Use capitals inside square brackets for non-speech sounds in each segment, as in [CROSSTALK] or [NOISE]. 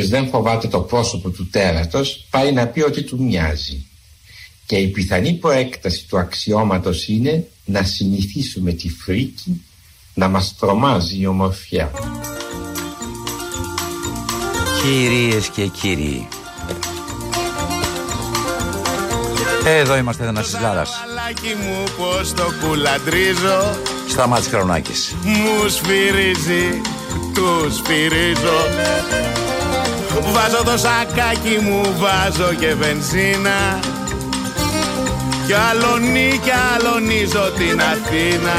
όποιος δεν φοβάται το πρόσωπο του τέρατος πάει να πει ότι του μοιάζει. Και η πιθανή προέκταση του αξιώματος είναι να συνηθίσουμε τη φρίκη να μας τρομάζει η ομορφιά. Κυρίες και κύριοι Εδώ είμαστε Θανάσης Λάρας μου πως το κουλαντρίζω Σταμάτης Χρονάκης Μου σφυρίζει, του σφυρίζω Βάζω το σακάκι μου, βάζω και βενζίνα Κι αλωνί κι αλωνίζω την Αθήνα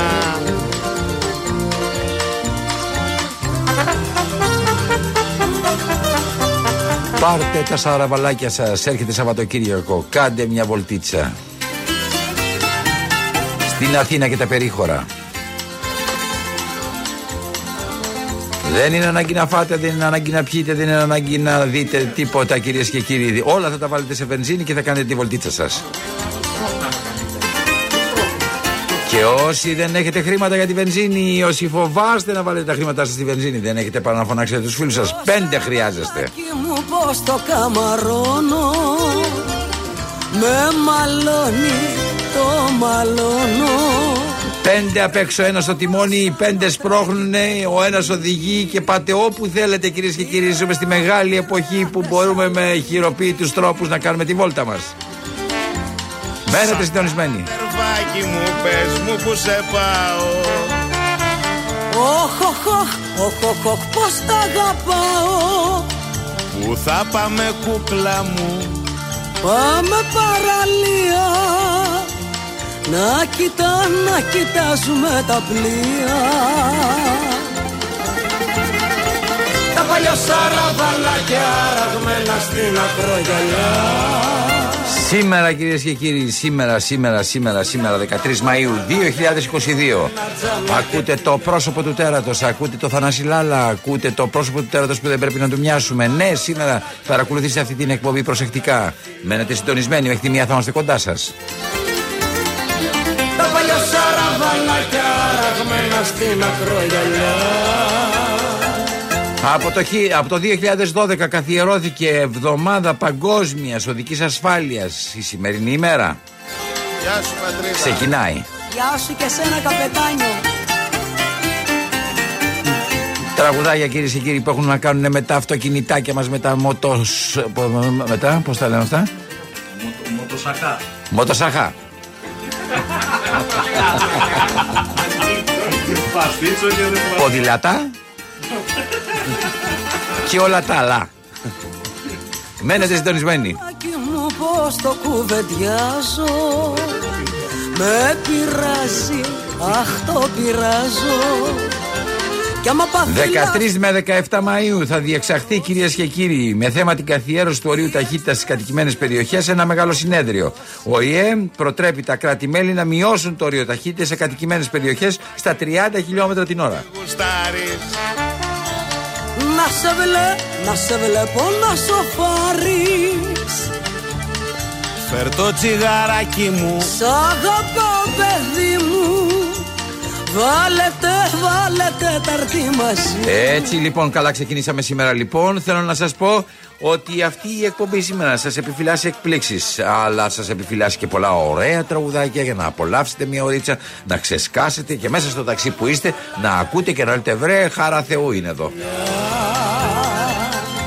Πάρτε τα σαραβαλάκια σας, έρχεται Σαββατοκύριακο, κάντε μια βολτίτσα. Στην Αθήνα και τα περίχωρα. Δεν είναι ανάγκη να φάτε, δεν είναι ανάγκη να πιείτε, δεν είναι ανάγκη να δείτε τίποτα κυρίες και κύριοι. Όλα θα τα βάλετε σε βενζίνη και θα κάνετε τη βολτίτσα σας. Και όσοι δεν έχετε χρήματα για τη βενζίνη, ή όσοι φοβάστε να βάλετε τα χρήματά σας στη βενζίνη, δεν έχετε παρά να φωνάξετε τους φίλους σας. Πέντε χρειάζεστε. μου πώς το καμαρώνω, με μαλώνει το μαλώνω. Πέντε απ' έξω, ένας στο τιμόνι, οι πέντε σπρώχνουν, ο ένας οδηγεί και πάτε όπου θέλετε κυρίες και κύριοι. Ζούμε στη μεγάλη εποχή που μπορούμε με χειροποίητου τρόπους να κάνουμε τη βόλτα μας. Μένετε συντονισμένοι. Τερβάκι μου, πες μου που σε πάω. Οχ, οχ, οχ, οχ, οχ, πώς τα αγαπάω. Πού θα πάμε κούκλα μου; Πάμε παραλία. Να κοιτά, να κοιτάζουμε τα πλοία. Τα παλιοσάρα βαλάκια ραγμένα στην ακρογιαλιά. Σήμερα κυρίες και κύριοι, σήμερα, σήμερα, σήμερα, σήμερα, 13 Μαου 2022. Ακούτε το πρόσωπο του τέρατος, ακούτε το Θανάση Λάλα, ακούτε το πρόσωπο του τέρατος που δεν πρέπει να του μοιάσουμε. Ναι, σήμερα παρακολουθήστε αυτή την εκπομπή προσεκτικά. Μένετε συντονισμένοι, μέχρι τη μία θα είμαστε κοντά σας. Τα παλιοσάρα ραγμένα στην ακρογιαλιά. Από το, από το 2012 καθιερώθηκε εβδομάδα παγκόσμιας οδικής ασφάλειας η σημερινή ημέρα. Γεια σου, πατρίδα. Ξεκινάει. Γεια σου και σένα, καπετάνιο. Τραγουδάκια κυρίες και κύριοι που έχουν να κάνουν με τα αυτοκινητάκια μας, με τα μοτο. Μετά, πώς τα λένε αυτά; Μοτοσαχά. Μοτοσαχά. [LAUGHS] Ποδηλατά και όλα τα άλλα. Μένετε συντονισμένοι. μου πώς το κουβεντιάζω Με πειράζει, αχ το πειράζω 13 με 17 Μαΐου θα διεξαχθεί κυρίες και κύριοι με θέμα την καθιέρωση του ορίου ταχύτητα στις κατοικημένες περιοχές ένα μεγάλο συνέδριο. Ο ΙΕ προτρέπει τα κράτη-μέλη να μειώσουν το όριο ταχύτητα σε κατοικημένες περιοχές στα 30 χιλιόμετρα την ώρα. Να σε βλέ, να σε βλέπω να σοφάρεις Φέρ το τσιγαράκι μου Σ' αγαπάω παιδί μου Βάλετε, βάλετε τα μαζί. Έτσι λοιπόν καλά ξεκινήσαμε σήμερα. Λοιπόν Θέλω να σας πω ότι αυτή η εκπομπή σήμερα σας επιφυλάσσει εκπλήξεις Αλλά σας επιφυλάσσει και πολλά ωραία τραγουδάκια Για να απολαύσετε μια ωρίτσα Να ξεσκάσετε και μέσα στο ταξί που είστε Να ακούτε και να λέτε βρε χαρά Θεού είναι εδώ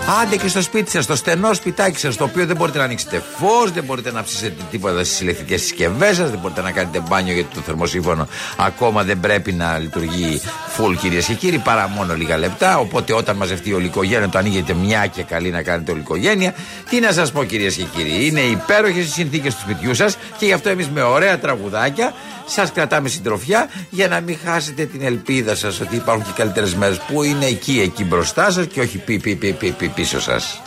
Άντε και στο σπίτι σας, στο στενό σπιτάκι σας, το οποίο δεν μπορείτε να ανοίξετε φως, δεν μπορείτε να ψήσετε τίποτα στις ηλεκτρικές συσκευές σας, δεν μπορείτε να κάνετε μπάνιο γιατί το θερμοσύμφωνο ακόμα δεν πρέπει να λειτουργεί full κυρίες και κύριοι, παρά μόνο λίγα λεπτά. Οπότε όταν μαζευτεί η ολικογένεια, το ανοίγετε μια και καλή να κάνετε ολικογένεια. Τι να σας πω κυρίες και κύριοι, είναι υπέροχες οι συνθήκες του σπιτιού σας και γι' αυτό εμείς με ωραία τραγουδάκια σας κρατάμε συντροφιά για να μην χάσετε την ελπίδα σας ότι υπάρχουν και καλύτερες μέρες που είναι εκεί, εκεί μπροστά σας και όχι πι, πι, πι, πι, πι πίσω σας.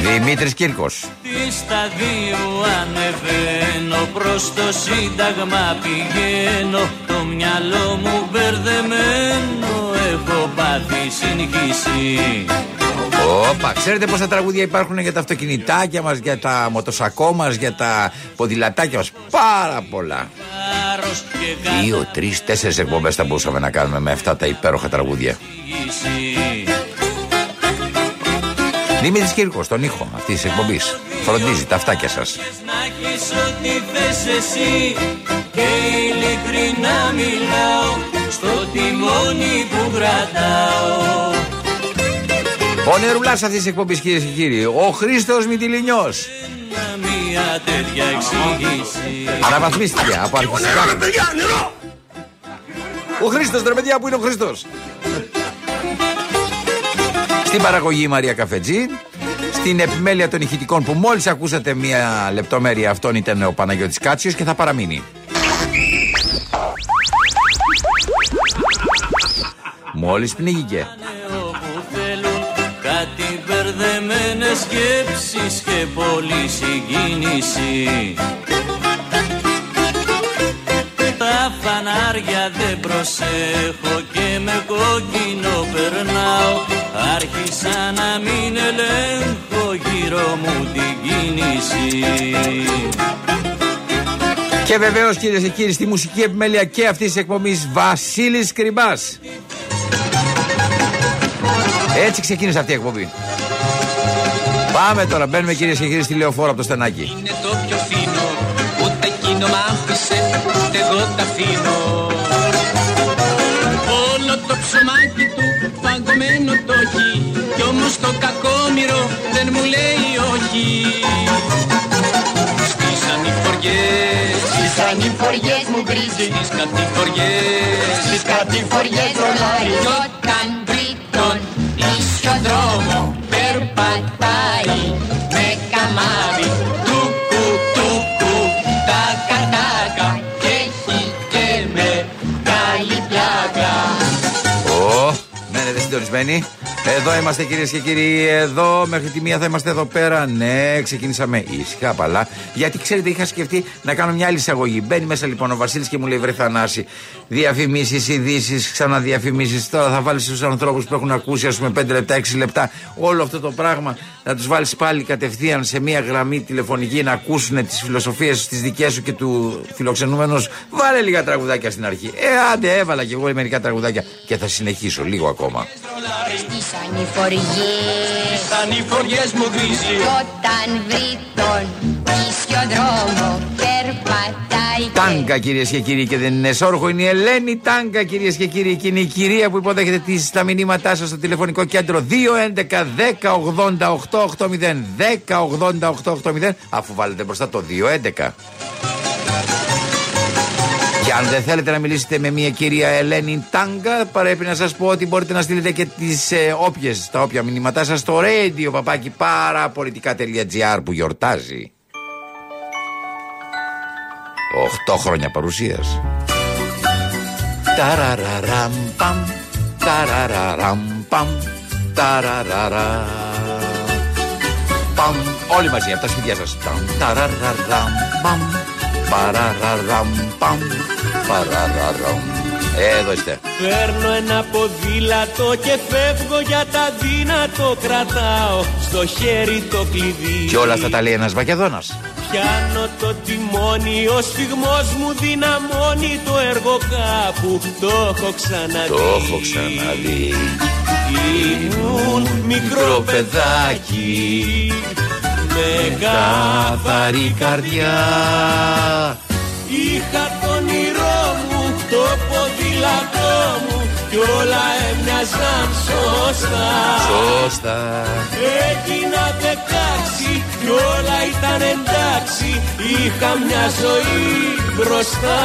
Δημήτρης Κύρκος. Τι σταδίου ανεβαίνω προς το σύνταγμα πηγαίνω. Το μυαλό μου μπερδεμένο έχω πάθει συγχύση Όπα, ξέρετε πόσα τραγούδια υπάρχουν για τα αυτοκινητάκια μας, για τα μοτοσακό μας, για τα ποδηλατάκια μας; Πάρα πολλά. Βάρος και κατ' Δύο, τρεις, τέσσερις εκπομπές θα μπορούσαμε να κάνουμε με αυτά τα υπέροχα τραγούδια. οδήγηση. Δημήτρης Κύρκος, τον ήχο αυτής της εκπομπής. Φροντίζει τα αυτάκια σας. Να έχεις ό,τι θες εσύ Και ειλικρινά μιλάω Στο τιμόνι που κρατάω Ο νερουλά αυτής της εκπομπής, κυρίες και κύριοι. Ο Χρήστος Μητυλινιός. Να μια τέτοια εξήγηση Αναβαθμίστηκε από αρχιστικά. Ο Χρήστος, ρε παιδιά, πού είναι ο Χρήστος; Στην παραγωγή η Μαρία Καφετζή. Στην επιμέλεια των ηχητικών που μόλις ακούσατε μία λεπτομέρεια αυτόν ήταν ο Παναγιώτης Κάτσιος και θα παραμείνει. Μόλις πνίγηκε. Μπερδεμένες σκέψεις και πολλή συγκίνηση Τα φανάρια δεν προσέχω και με κόκκινο περνάω Άρχισα να μην ελέγχω γύρω μου την κίνηση Και βεβαίως κυρίες και κύριοι στη μουσική επιμέλεια και αυτής της εκπομπής Βασίλης Κρυμπάς. Έτσι ξεκίνησε αυτή η εκπομπή. Πάμε τώρα, μπαίνουμε κυρίες και κύριοι στη λεωφόρο από το στενάκι. Είναι το πιο φίνο Ούτε εκείνο μ' άφησε Ούτε εγώ τα αφήνω. Όλο το ψωμάκι του παγωμένο το έχει. Κι όμως το κακόμοιρο δεν μου λέει όχι. Στήσαν οι φοριές Σαν οι φοριές μου γκρίζει. Στις κατηφοριές Στις κατηφοριές ρολάρι Κι όταν βρει τον ίσιο δρόμο Περπατάει με καμάρι Τούκου τούκου Τάκα τάκα Και έχει και με καλή πλάκα Ω, μένετε συντονισμένοι. Εδώ είμαστε κυρίες και κύριοι. Εδώ μέχρι τη μία θα είμαστε εδώ πέρα. Ναι, ξεκινήσαμε ήσυχα, απαλά. Γιατί ξέρετε, είχα σκεφτεί να κάνω μια άλλη εισαγωγή. Μπαίνει μέσα λοιπόν ο Βασίλης και μου λέει: Βρε Θανάση, διαφημίσεις, ειδήσεις, ξαναδιαφημίσεις. Τώρα θα βάλεις τους ανθρώπους που έχουν ακούσει, ας πούμε, 5 λεπτά, 6 λεπτά όλο αυτό το πράγμα. Να τους βάλεις πάλι κατευθείαν σε μια γραμμή τηλεφωνική να ακούσουν τις φιλοσοφίες τις δικές σου και του φιλοξενούμενου. Βάλε λίγα τραγουδάκια στην αρχή. Ε, άντε, έβαλα κι εγώ μερικά τραγουδάκια και θα συνεχίσω λίγο ακόμα. Στήσαν οι φοριές Σαν οι φοριές μου γκρίζει Κι όταν βρει τον ίσιο δρόμο Περπατάει και Τάγκα κυρίες και κύριοι και δεν είναι σόρχο, είναι η Ελένη Τάγκα κυρίες και κύριοι και είναι η κυρία που υποδέχεται τις, τα μηνύματά σας στο τηλεφωνικό κέντρο 211 10 88 800 10 88 800 αφού βάλετε μπροστά το 211. Και αν δεν θέλετε να μιλήσετε με μια κυρία Ελένη Τάγκα, πρέπει να σας πω ότι μπορείτε να στείλετε και τις ε, όποιες, τα όποια μηνύματά σας στο radio παπάκι παραπολιτικά.gr που γιορτάζει. 8 χρόνια παρουσίας. Ταραραραμ παμ, ταραραραμ παμ, ταραραρα. Παμ, όλοι μαζί από τα σπίτια σας. Ταμ, ταραραραμ παμ, παραραραμ παμ, παραραραμ. Εδώ είστε. Παίρνω ένα ποδήλατο και φεύγω για τα δύνατο Κρατάω στο χέρι το κλειδί Και όλα αυτά τα λέει ένας Μακεδόνας. Πιάνω το τιμόνι, ο σφιγμός μου δυναμώνει το έργο κάπου Το έχω ξαναδεί Το έχω ξαναδεί. Ήμουν μικρό παιδάκι Με Καθαρή καρδιά. Είχα το όνειρό μου, το ποδήλατό μου Κι όλα έμοιαζαν σωστά Σωστά. Έγινα δεκάξι κι όλα ήταν εντάξει Είχα μια ζωή μπροστά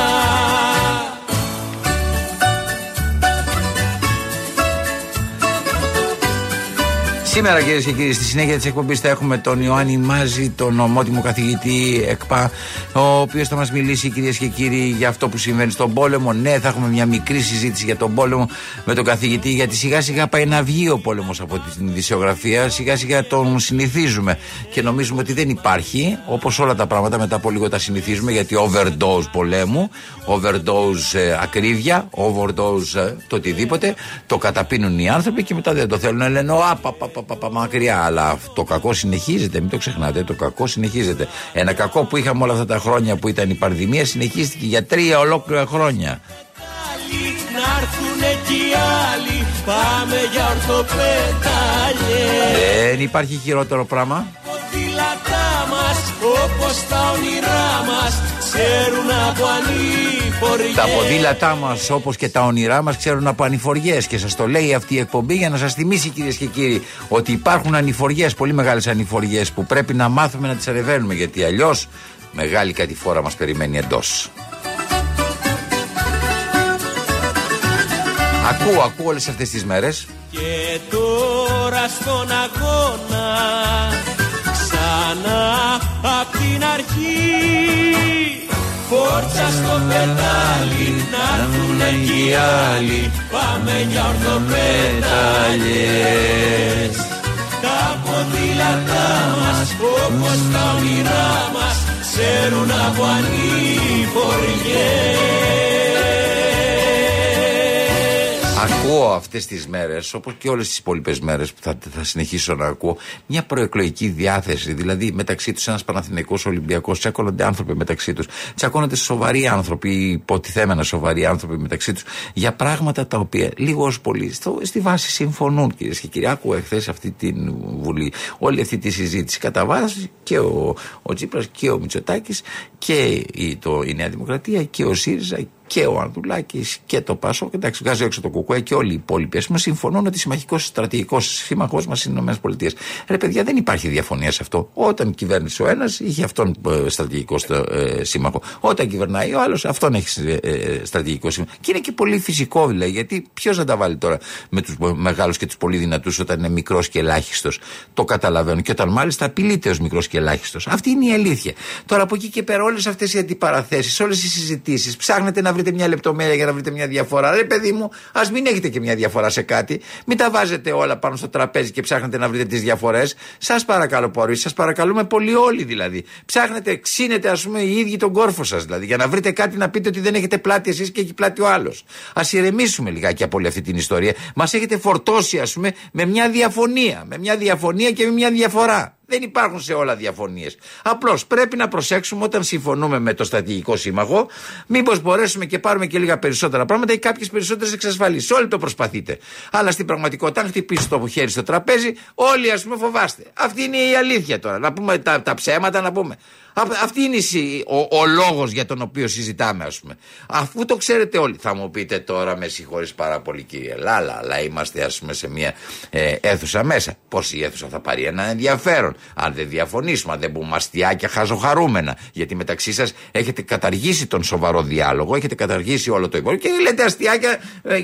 Σήμερα κυρίες και κύριοι, στη συνέχεια της εκπομπής θα έχουμε τον Ιωάννη Μάζη, τον ομότιμο καθηγητή ΕΚΠΑ, ο οποίος θα μας μιλήσει κυρίες και κύριοι για αυτό που συμβαίνει στον πόλεμο. Ναι, θα έχουμε μια μικρή συζήτηση για τον πόλεμο με τον καθηγητή, γιατί σιγά σιγά πάει να βγει ο πόλεμος από την ειδησιογραφία. Σιγά σιγά τον συνηθίζουμε και νομίζουμε ότι δεν υπάρχει. Όπως όλα τα πράγματα, μετά από λίγο τα συνηθίζουμε, γιατί overdose πολέμου, overdose ε, ακρίβεια, overdose ε, το οτιδήποτε, το καταπίνουν οι άνθρωποι και μετά δεν το θέλουν να λένε «Ω, απα, πα, πα, πα, πα, μακριά. Αλλά το κακό συνεχίζεται, μην το ξεχνάτε. Το κακό συνεχίζεται. Ένα κακό που είχαμε όλα αυτά τα χρόνια που ήταν η πανδημία συνεχίστηκε για τρία ολόκληρα χρόνια. Να έρθουν και οι άλλοι Πάμε για ορθοπέταλιες Δεν υπάρχει χειρότερο πράγμα. Ποδήλατά μας όπως τα όνειρά μας Ξέρουν από ανήφοριές Τα ποδήλατά μας, όπως και τα όνειρά μας, ξέρουν από ανηφοριές. Και σας το λέει αυτή η εκπομπή για να σας θυμίσει, κυρίες και κύριοι, ότι υπάρχουν ανηφοριές, πολύ μεγάλες ανηφοριές που πρέπει να μάθουμε να τις ερευνούμε. Γιατί αλλιώς μεγάλη κατηφόρα μας περιμένει εντός. Ακούω, ακούω όλες αυτές τις μέρες. Και τώρα στον αγώνα Ξανά απ' την αρχή Φόρτσα στο πετάλι Να έρθουνε και οι άλλοι. Πάμε για ορθοπέταλιες. Τα ποδήλατά μας Όπως τα όνειρά μας Ξέρουν από ανήφοριές Ακούω αυτές τις μέρες, όπως και όλες τις υπόλοιπες μέρες που θα, θα συνεχίσω να ακούω, μια προεκλογική διάθεση. Δηλαδή, μεταξύ τους ένας Παναθηναϊκός Ολυμπιακός, τσακώνονται άνθρωποι μεταξύ τους, τσακώνονται σοβαροί άνθρωποι, υποτιθέμενα σοβαροί άνθρωποι μεταξύ τους, για πράγματα τα οποία λίγος ω πολύ στο, στη βάση συμφωνούν, κυρίες και κύριοι. Άκουγα εχθές αυτή την Βουλή, όλη αυτή τη συζήτηση κατά βάση και ο, ο Τσίπρας και ο Μητσοτάκης και η, το, η Νέα Δημοκρατία και ο ΣΥΡΙΖΑ και ο Ανδουλάκη και το Πάσο, και εντάξει, βγάζει έξω το Κουκουέ και όλοι οι υπόλοιποι, ας πούμε, συμφωνούν ότι συμμαχικός στρατηγικός σύμμαχός μας είναι οι ΗΠΑ. Ρε παιδιά, δεν υπάρχει διαφωνία σε αυτό. Όταν κυβέρνησε ο ένας, είχε αυτόν ε, στρατηγικό ε, σύμμαχο. Όταν κυβερνάει ο άλλος, αυτόν έχει ε, ε, στρατηγικό σύμμαχο. Και είναι και πολύ φυσικό, δηλαδή, γιατί ποιος θα τα βάλει τώρα με τους μεγάλους και τους πολύ δυνατούς όταν είναι μικρός και ελάχιστος. Το καταλαβαίνω. Και όταν μάλιστα απειλείται ως μικρός και ελάχιστος. Αυτή είναι η αλήθεια. Τώρα από εκεί και πέρα, όλες αυτές οι αντιπαραθέσεις, όλες οι συζητήσεις, ψάχνετε να βρείτε μια λεπτομέρεια για να βρείτε μια διαφορά. Ρε παιδί μου, ας μην έχετε και μια διαφορά σε κάτι. Μην τα βάζετε όλα πάνω στο τραπέζι και ψάχνετε να βρείτε τις διαφορές. Σας παρακαλώ πολύ, σας παρακαλούμε πολύ όλοι δηλαδή. Ψάχνετε, ξύνετε ας πούμε οι ίδιοι τον κόρφο σας δηλαδή για να βρείτε κάτι να πείτε ότι δεν έχετε πλάτη εσείς και έχει πλάτη ο άλλος. Α ηρεμήσουμε λιγάκι από όλη αυτή την ιστορία. Μας έχετε φορτώσει ας πούμε με μια διαφωνία. Με μια διαφωνία και με μια διαφορά. Δεν υπάρχουν σε όλα διαφωνίες. Απλώς πρέπει να προσέξουμε όταν συμφωνούμε με το στρατηγικό σύμμαχο, μήπως μπορέσουμε και πάρουμε και λίγα περισσότερα πράγματα ή κάποιες περισσότερες εξασφαλίσεις. Όλοι το προσπαθείτε. Αλλά στην πραγματικότητα, αν χτυπήσει το χέρι στο τραπέζι, όλοι ας πούμε φοβάστε. Αυτή είναι η αλήθεια τώρα. Να πούμε τα, τα ψέματα, να πούμε. Α- Αυτή είναι η συ- ο, ο λόγος για τον οποίο συζητάμε, ας πούμε. Αφού το ξέρετε όλοι, θα μου πείτε τώρα, με συγχωρείς πάρα πολύ, κύριε Λάλα, αλλά είμαστε, ας πούμε, σε μια ε, αίθουσα μέσα. Πώς η αίθουσα θα πάρει ένα ενδιαφέρον. Αν δεν διαφωνήσουμε, αν δεν πούμε αστιάκια χαζοχαρούμενα. Γιατί μεταξύ σας έχετε καταργήσει τον σοβαρό διάλογο, έχετε καταργήσει όλο το υπόλοιπο και λέτε αστιάκια. Ε,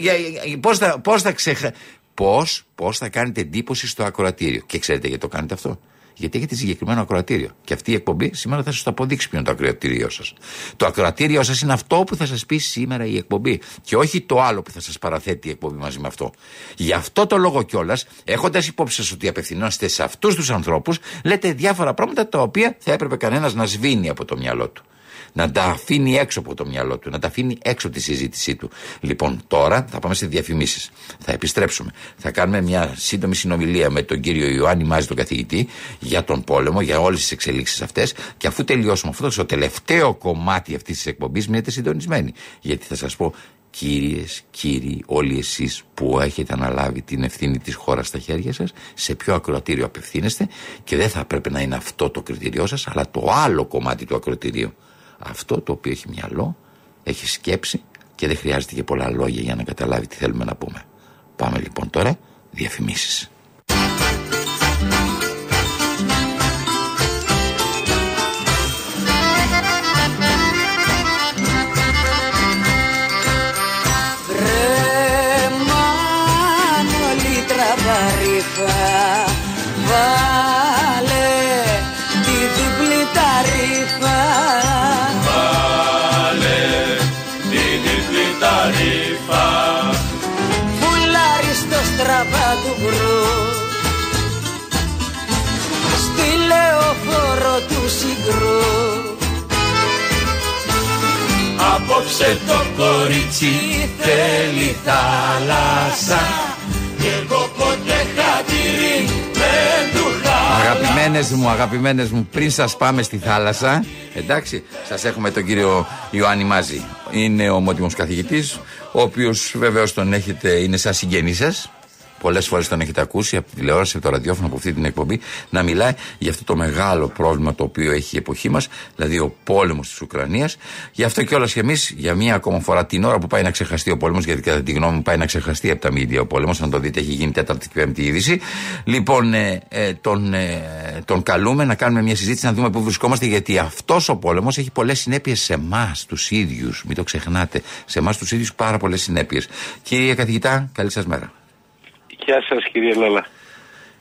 Πώς θα, πώς θα ξεχα... Πώς, πώς θα κάνετε εντύπωση στο ακροατήριο. Και ξέρετε γιατί το κάνετε αυτό; Γιατί έχετε συγκεκριμένο ακροατήριο. Και αυτή η εκπομπή σήμερα θα σας το αποδείξει ποιο είναι το ακροατήριό σας. Το ακροατήριό σας είναι αυτό που θα σας πει σήμερα η εκπομπή. Και όχι το άλλο που θα σας παραθέτει η εκπομπή μαζί με αυτό. Γι' αυτό το λόγο κιόλας, έχοντας υπόψη σας ότι απευθυνόστε σε αυτούς τους ανθρώπους, λέτε διάφορα πράγματα τα οποία θα έπρεπε κανένας να σβήνει από το μυαλό του. Να τα αφήνει έξω από το μυαλό του, να τα αφήνει έξω τη συζήτησή του. Λοιπόν, τώρα θα πάμε σε διαφημίσεις. Θα επιστρέψουμε. Θα κάνουμε μια σύντομη συνομιλία με τον κύριο Ιωάννη Μάζη, τον καθηγητή, για τον πόλεμο, για όλες τις εξελίξεις αυτές. Και αφού τελειώσουμε αυτό, στο τελευταίο κομμάτι αυτής της εκπομπής, μείνετε συντονισμένοι. Γιατί θα σας πω, κύριες, κύριοι, όλοι εσείς που έχετε αναλάβει την ευθύνη της χώρας στα χέρια σας, σε ποιο ακροατήριο απευθύνεστε και δεν θα πρέπει να είναι αυτό το κριτήριό σας, αλλά το άλλο κομμάτι του ακροατηρίου. Αυτό το οποίο έχει μυαλό, έχει σκέψη και δεν χρειάζεται και πολλά λόγια για να καταλάβει τι θέλουμε να πούμε. Πάμε λοιπόν τώρα διαφημίσεις. Απόψε το κορίτσι θέλει θάλασσα Κι εγώ ποτέ χατήρι Αγαπημένες μου, αγαπημένες μου, πριν σας πάμε στη θάλασσα, εντάξει, σας έχουμε τον κύριο Ιωάννη Μάζη. Είναι ο μότιμος καθηγητής, ο οποίος βεβαίως τον έχετε, είναι σαν συγγενή σας. Πολλές φορές τον έχετε ακούσει από τη τηλεόραση, από το ραδιόφωνο, από αυτή την εκπομπή, να μιλάει για αυτό το μεγάλο πρόβλημα το οποίο έχει η εποχή μας, δηλαδή ο πόλεμος της Ουκρανίας. Γι' αυτό κιόλας και εμείς, για μία ακόμα φορά, την ώρα που πάει να ξεχαστεί ο πόλεμος, γιατί κατά τη γνώμη μου πάει να ξεχαστεί από τα μίδια ο πόλεμος, αν το δείτε, έχει γίνει τέταρτη και πέμπτη είδηση. Λοιπόν, ε, ε, τον, ε, τον καλούμε να κάνουμε μια συζήτηση, να δούμε πού βρισκόμαστε, γιατί αυτός ο πόλεμος έχει πολλές συνέπειες σε εμάς, τους ίδιους. Μην το ξεχνάτε. Σε εμάς τους ίδιους πάρα πολλές συνέπειες. Κύριε καθηγητά, καλή σας μέρα. Γεια σας, κύριε Λόλα.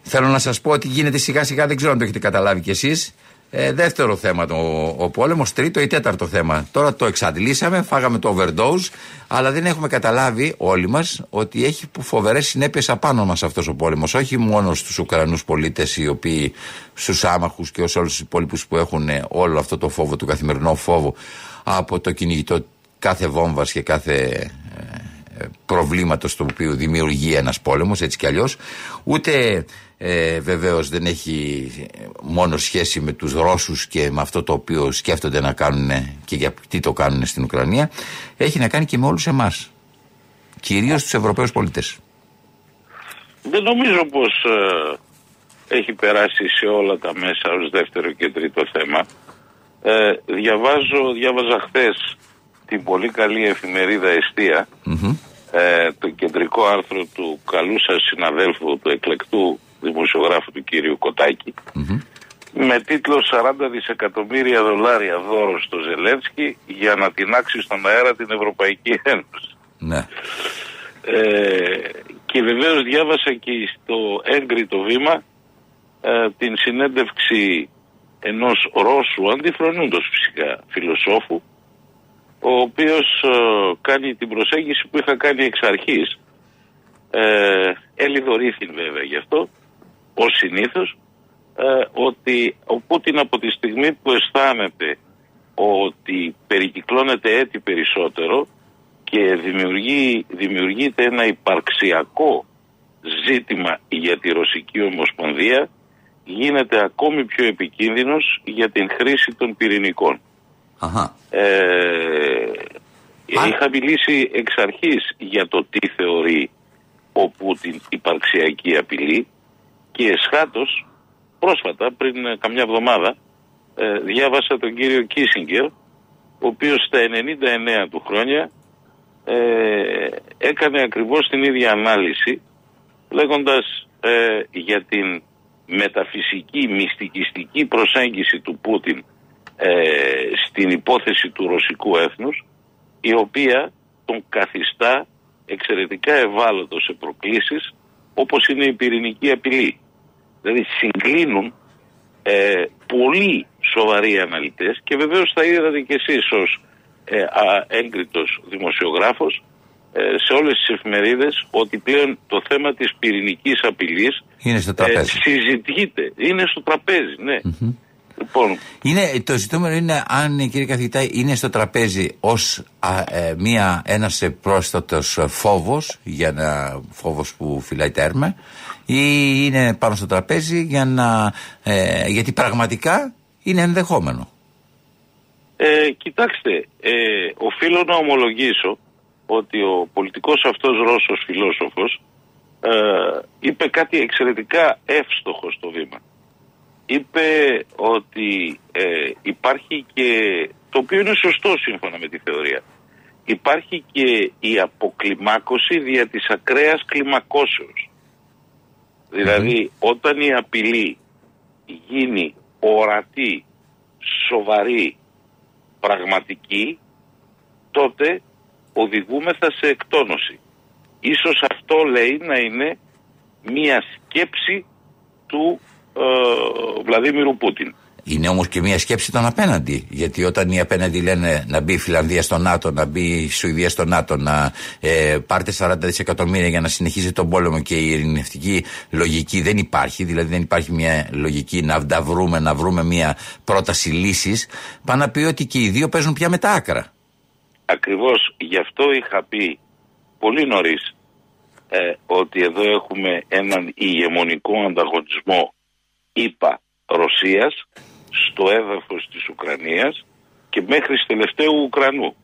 Θέλω να σας πω ότι γίνεται σιγά σιγά, δεν ξέρω αν το έχετε καταλάβει κι εσείς. Ε, δεύτερο θέμα το, ο πόλεμος, τρίτο ή τέταρτο θέμα. Τώρα το εξαντλήσαμε, φάγαμε το overdose, αλλά δεν έχουμε καταλάβει όλοι μας ότι έχει φοβερές συνέπειες απάνω μας αυτός ο πόλεμος. Όχι μόνο στους Ουκρανούς πολίτες, οι οποίοι στους άμαχους και ως όλους τους υπόλοιπους που έχουν όλο αυτό το φόβο, το καθημερινό φόβο από το κυνηγητό κάθε βόμβας και κάθε ε, προβλήματος το οποίο δημιουργεί ένας πόλεμος, έτσι κι αλλιώς. Ούτε ε, βεβαίως δεν έχει μόνο σχέση με τους Ρώσους και με αυτό το οποίο σκέφτονται να κάνουν και για τι το κάνουν στην Ουκρανία. Έχει να κάνει και με όλους εμάς. Κυρίως τους Ευρωπαίους πολίτες. Δεν νομίζω πως ε, έχει περάσει σε όλα τα μέσα ως δεύτερο και τρίτο θέμα. Ε, διαβάζω, διάβαζα χθες την πολύ καλή εφημερίδα Εστία ε, το κεντρικό άρθρο του καλού σας συναδέλφου, του εκλεκτού δημοσιογράφου του κύριου με τίτλο 40 δισεκατομμύρια δολάρια δώρο στο Ζελένσκι για να τεινάξει στον αέρα την Ευρωπαϊκή Ένωση. Ναι. Ε, και βεβαίως διάβασα και στο έγκριτο βήμα ε, την συνέντευξη ενός Ρώσου αντιφρονούντος φυσικά φιλοσόφου ο οποίος ε, κάνει την προσέγγιση που είχα κάνει εξ αρχής ε, βέβαια γι' αυτό ως συνήθως ε, ότι ο Πούτιν από τη στιγμή που αισθάνεται ότι περικυκλώνεται έτσι περισσότερο και δημιουργεί, δημιουργείται ένα υπαρξιακό ζήτημα για τη Ρωσική Ομοσπονδία γίνεται ακόμη πιο επικίνδυνος για την χρήση των πυρηνικών. Ε, είχα μιλήσει εξ αρχής για το τι θεωρεί ο Πούτιν υπαρξιακή απειλή και εσχάτως πρόσφατα πριν καμιά εβδομάδα ε, διάβασα τον κύριο Κίσιγκερ ο οποίος στα 99 του χρόνια ε, έκανε ακριβώς την ίδια ανάλυση λέγοντας ε, για την μεταφυσική μυστικιστική προσέγγιση του Πούτιν ε, στην υπόθεση του ρωσικού έθνους η οποία τον καθιστά εξαιρετικά ευάλωτο σε προκλήσεις όπως είναι η πυρηνική απειλή. Δηλαδή συγκλίνουν ε, πολύ σοβαροί αναλυτές και βεβαίως θα είδατε και εσείς ως ε, α, έγκριτος δημοσιογράφος ε, σε όλες τις εφημερίδες ότι πλέον το θέμα της πυρηνικής απειλής είναι στο τραπέζι. Ε, συζητιείται, είναι στο τραπέζι, ναι. Λοιπόν. Είναι, το ζητούμενο είναι αν κύριε καθηγητά είναι στο τραπέζι ως ε, μία, ένας πρόσθετος φόβος για ένα φόβος που φυλάει τέρμα ή είναι πάνω στο τραπέζι για να, ε, γιατί πραγματικά είναι ενδεχόμενο. Ε, κοιτάξτε, ε, οφείλω να ομολογήσω ότι ο πολιτικός αυτός Ρώσος φιλόσοφος ε, είπε κάτι εξαιρετικά εύστοχο στο βήμα είπε ότι ε, υπάρχει και, το οποίο είναι σωστό σύμφωνα με τη θεωρία, υπάρχει και η αποκλιμάκωση δια της ακραίας Δηλαδή όταν η απειλή γίνει ορατή, σοβαρή, πραγματική, τότε οδηγούμεθα σε εκτόνωση. Ίσως αυτό λέει να είναι μία σκέψη του ε, Βλαδίμιρου Πούτιν. Είναι όμως και μια σκέψη των απέναντι. Γιατί όταν οι απέναντι λένε να μπει η Φιλανδία στο ΝΑΤΟ, να μπει η Σουηδία στο ΝΑΤΟ, να ε, πάρτε 40 δισεκατομμύρια για να συνεχίζει τον πόλεμο και η ειρηνευτική λογική δεν υπάρχει, δηλαδή δεν υπάρχει μια λογική να τα βρούμε, να βρούμε μια πρόταση λύσης, πάνε να πει ότι και οι δύο παίζουν πια με τα άκρα. Ακριβώς γι' αυτό είχα πει πολύ νωρίς ε, ότι εδώ έχουμε έναν ηγεμονικό ανταγωνισμό είπα Ρωσίας στο έδαφος της Ουκρανίας και μέχρι τελευταίου Ουκρανού.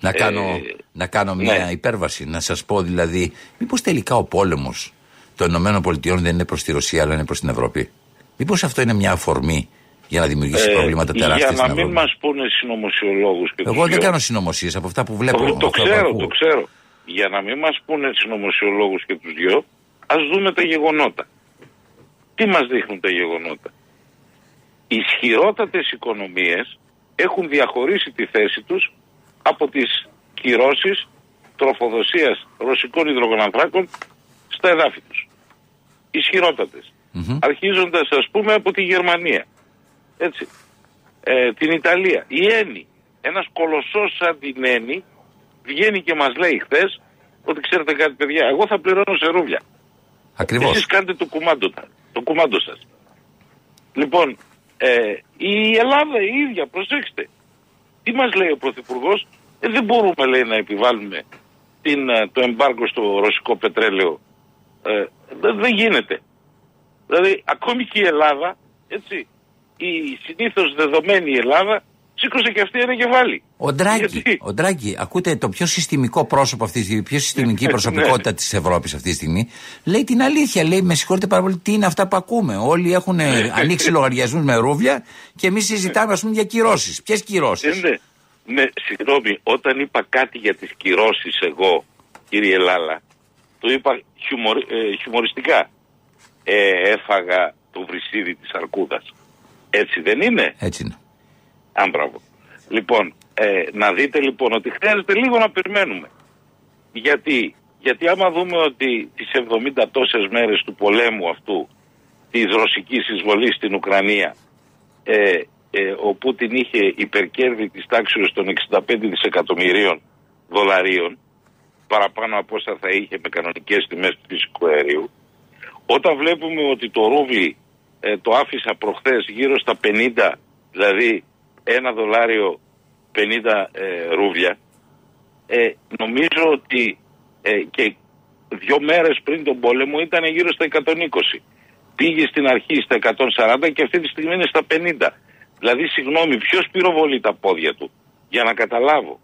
Να κάνω, Ε, να κάνω μια ναι. υπέρβαση, να σας πω δηλαδή, μήπως τελικά ο πόλεμος των Ηνωμένων Πολιτειών δεν είναι προς τη Ρωσία αλλά είναι προς την Ευρώπη; Μήπως αυτό είναι μια αφορμή για να δημιουργήσει Ε, προβλήματα τεράστια για στην να μην Ευρώπη; μας πούνε συνωμοσιολόγους και τους Εγώ δεν δυο. κάνω συνωμοσίες από αυτά που βλέπω. Το, το αυτά που ξέρω, ακούω. το ξέρω. Για να μην μας πούνε συνωμοσιολόγους και τους δυο, ας δούμε τα γεγονότα. Τι μας δείχνουν τα γεγονότα. Οι ισχυρότατες οικονομίες έχουν διαχωρίσει τη θέση τους από τις κυρώσεις τροφοδοσίας ρωσικών υδρογονανθράκων στα εδάφη τους. Ισχυρότατες. Μμμ. Αρχίζοντας ας πούμε από τη Γερμανία. Έτσι. Ε, την Ιταλία. Η Έννη. Ένας κολοσσός σαν την Έννη βγαίνει και μας λέει χθες ότι ξέρετε κάτι παιδιά, εγώ θα πληρώνω σε ρούβλια. Ακριβώς. Εσείς κάντε το κουμάντο, τα- το κουμάντο σας. Λοιπόν, ε, η Ελλάδα η ίδια, προσέξτε. Τι μας λέει ο Πρωθυπουργός, ε, δεν μπορούμε λέει να επιβάλλουμε την, ε, το εμπάργκο στο ρωσικό πετρέλαιο. Ε, δεν- δεν γίνεται. Δηλαδή, ακόμη και η Ελλάδα, έτσι, η συνήθως δεδομένη η Ελλάδα, σήκωσε και αυτή ένα κεφάλι. Ο Ντράγκη, Γιατί; ο Ντράγκη, ακούτε το πιο συστημικό πρόσωπο αυτής τη στιγμή, πιο συστημική [LAUGHS] Ναι. προσωπικότητα της Ευρώπης αυτή τη στιγμή, λέει την αλήθεια. Λέει, με συγχωρείτε πάρα πολύ, τι είναι αυτά που ακούμε. Όλοι έχουν ε, ανοίξει λογαριασμούς με ρούβλια και εμείς συζητάμε, ας πούμε, για κυρώσεις. Ποιες κυρώσεις; Ναι, ναι. Ναι, συγγνώμη, όταν είπα κάτι για τις κυρώσεις εγώ, κύριε Λάλα, το είπα χιουμορ, ε, χιουμοριστικά. Ε, έφαγα το βρυσίδι της αρκούδας. Έτσι δεν είναι; Έτσι είναι. Αν μπράβο. Λοιπόν, ε, να δείτε λοιπόν ότι χρειάζεται λίγο να περιμένουμε. Γιατί, γιατί άμα δούμε ότι τις 70 τόσες μέρες του πολέμου αυτού, της ρωσικής εισβολής στην Ουκρανία, ε, ε, ο Πούτιν είχε υπερκέρδη της τάξης των 65 δισεκατομμυρίων δολαρίων, παραπάνω από όσα θα είχε με κανονικές τιμές του φυσικού αερίου, όταν βλέπουμε ότι το ρούβλι ε, το άφησα προχθές γύρω στα 50, δηλαδή ένα δολάριο 50 ε, ρούβλια, ε, νομίζω ότι ε, και δύο μέρες πριν τον πόλεμο ήταν γύρω στα 120. Πήγε στην αρχή στα 140 και αυτή τη στιγμή είναι στα 50. Δηλαδή, συγγνώμη, ποιος πυροβολεί τα πόδια του, για να καταλάβω.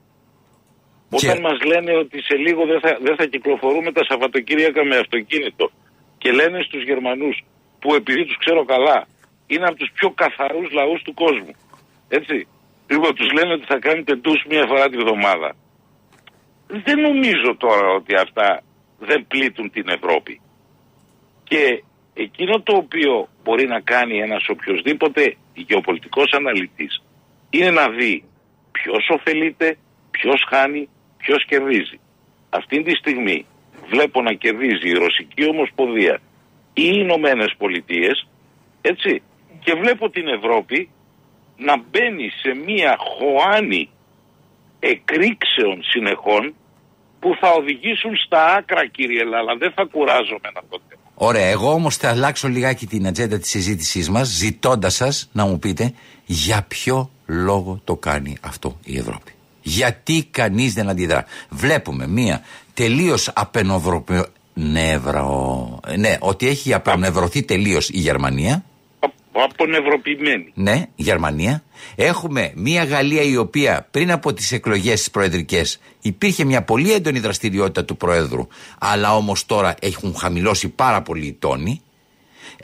Και- Όταν μας λένε ότι σε λίγο δεν θα, δεν θα κυκλοφορούμε τα Σαββατοκύριακα με αυτοκίνητο και λένε στους Γερμανούς που επειδή τους ξέρω καλά είναι από τους πιο καθαρούς λαούς του κόσμου. Έτσι. Λοιπόν, τους λένε ότι θα κάνετε ντους μία φορά τη βδομάδα. Δεν νομίζω τώρα ότι αυτά δεν πλήττουν την Ευρώπη. Και εκείνο το οποίο μπορεί να κάνει ένας οποιοδήποτε γεωπολιτικός αναλυτής είναι να δει ποιος ωφελείται, ποιος χάνει, ποιος κερδίζει. Αυτή τη στιγμή βλέπω να κερδίζει η Ρωσική Ομοσπονδία ή οι Ηνωμένες Πολιτείες, έτσι, και βλέπω την Ευρώπη να μπαίνει σε μία χωάνη εκρήξεων συνεχών που θα οδηγήσουν στα άκρα κύριε Λάλα. Δεν θα κουράζομαι να το λέω. Ωραία, εγώ όμως θα αλλάξω λιγάκι την ατζέντα της συζήτησής μας, ζητώντας σας να μου πείτε για ποιο λόγο το κάνει αυτό η Ευρώπη. Γιατί κανείς δεν αντιδρά. Βλέπουμε μία τελείως απενευρο... νευρο... Ναι, ότι έχει απενευρωθεί τελείως η Γερμανία. Απονευρωποιημένη. Ναι, η Γερμανία. Έχουμε μια Γαλλία η οποία πριν από τις εκλογές τις προεδρικές υπήρχε μια πολύ έντονη δραστηριότητα του Προέδρου αλλά όμως τώρα έχουν χαμηλώσει πάρα πολύ οι τόνοι.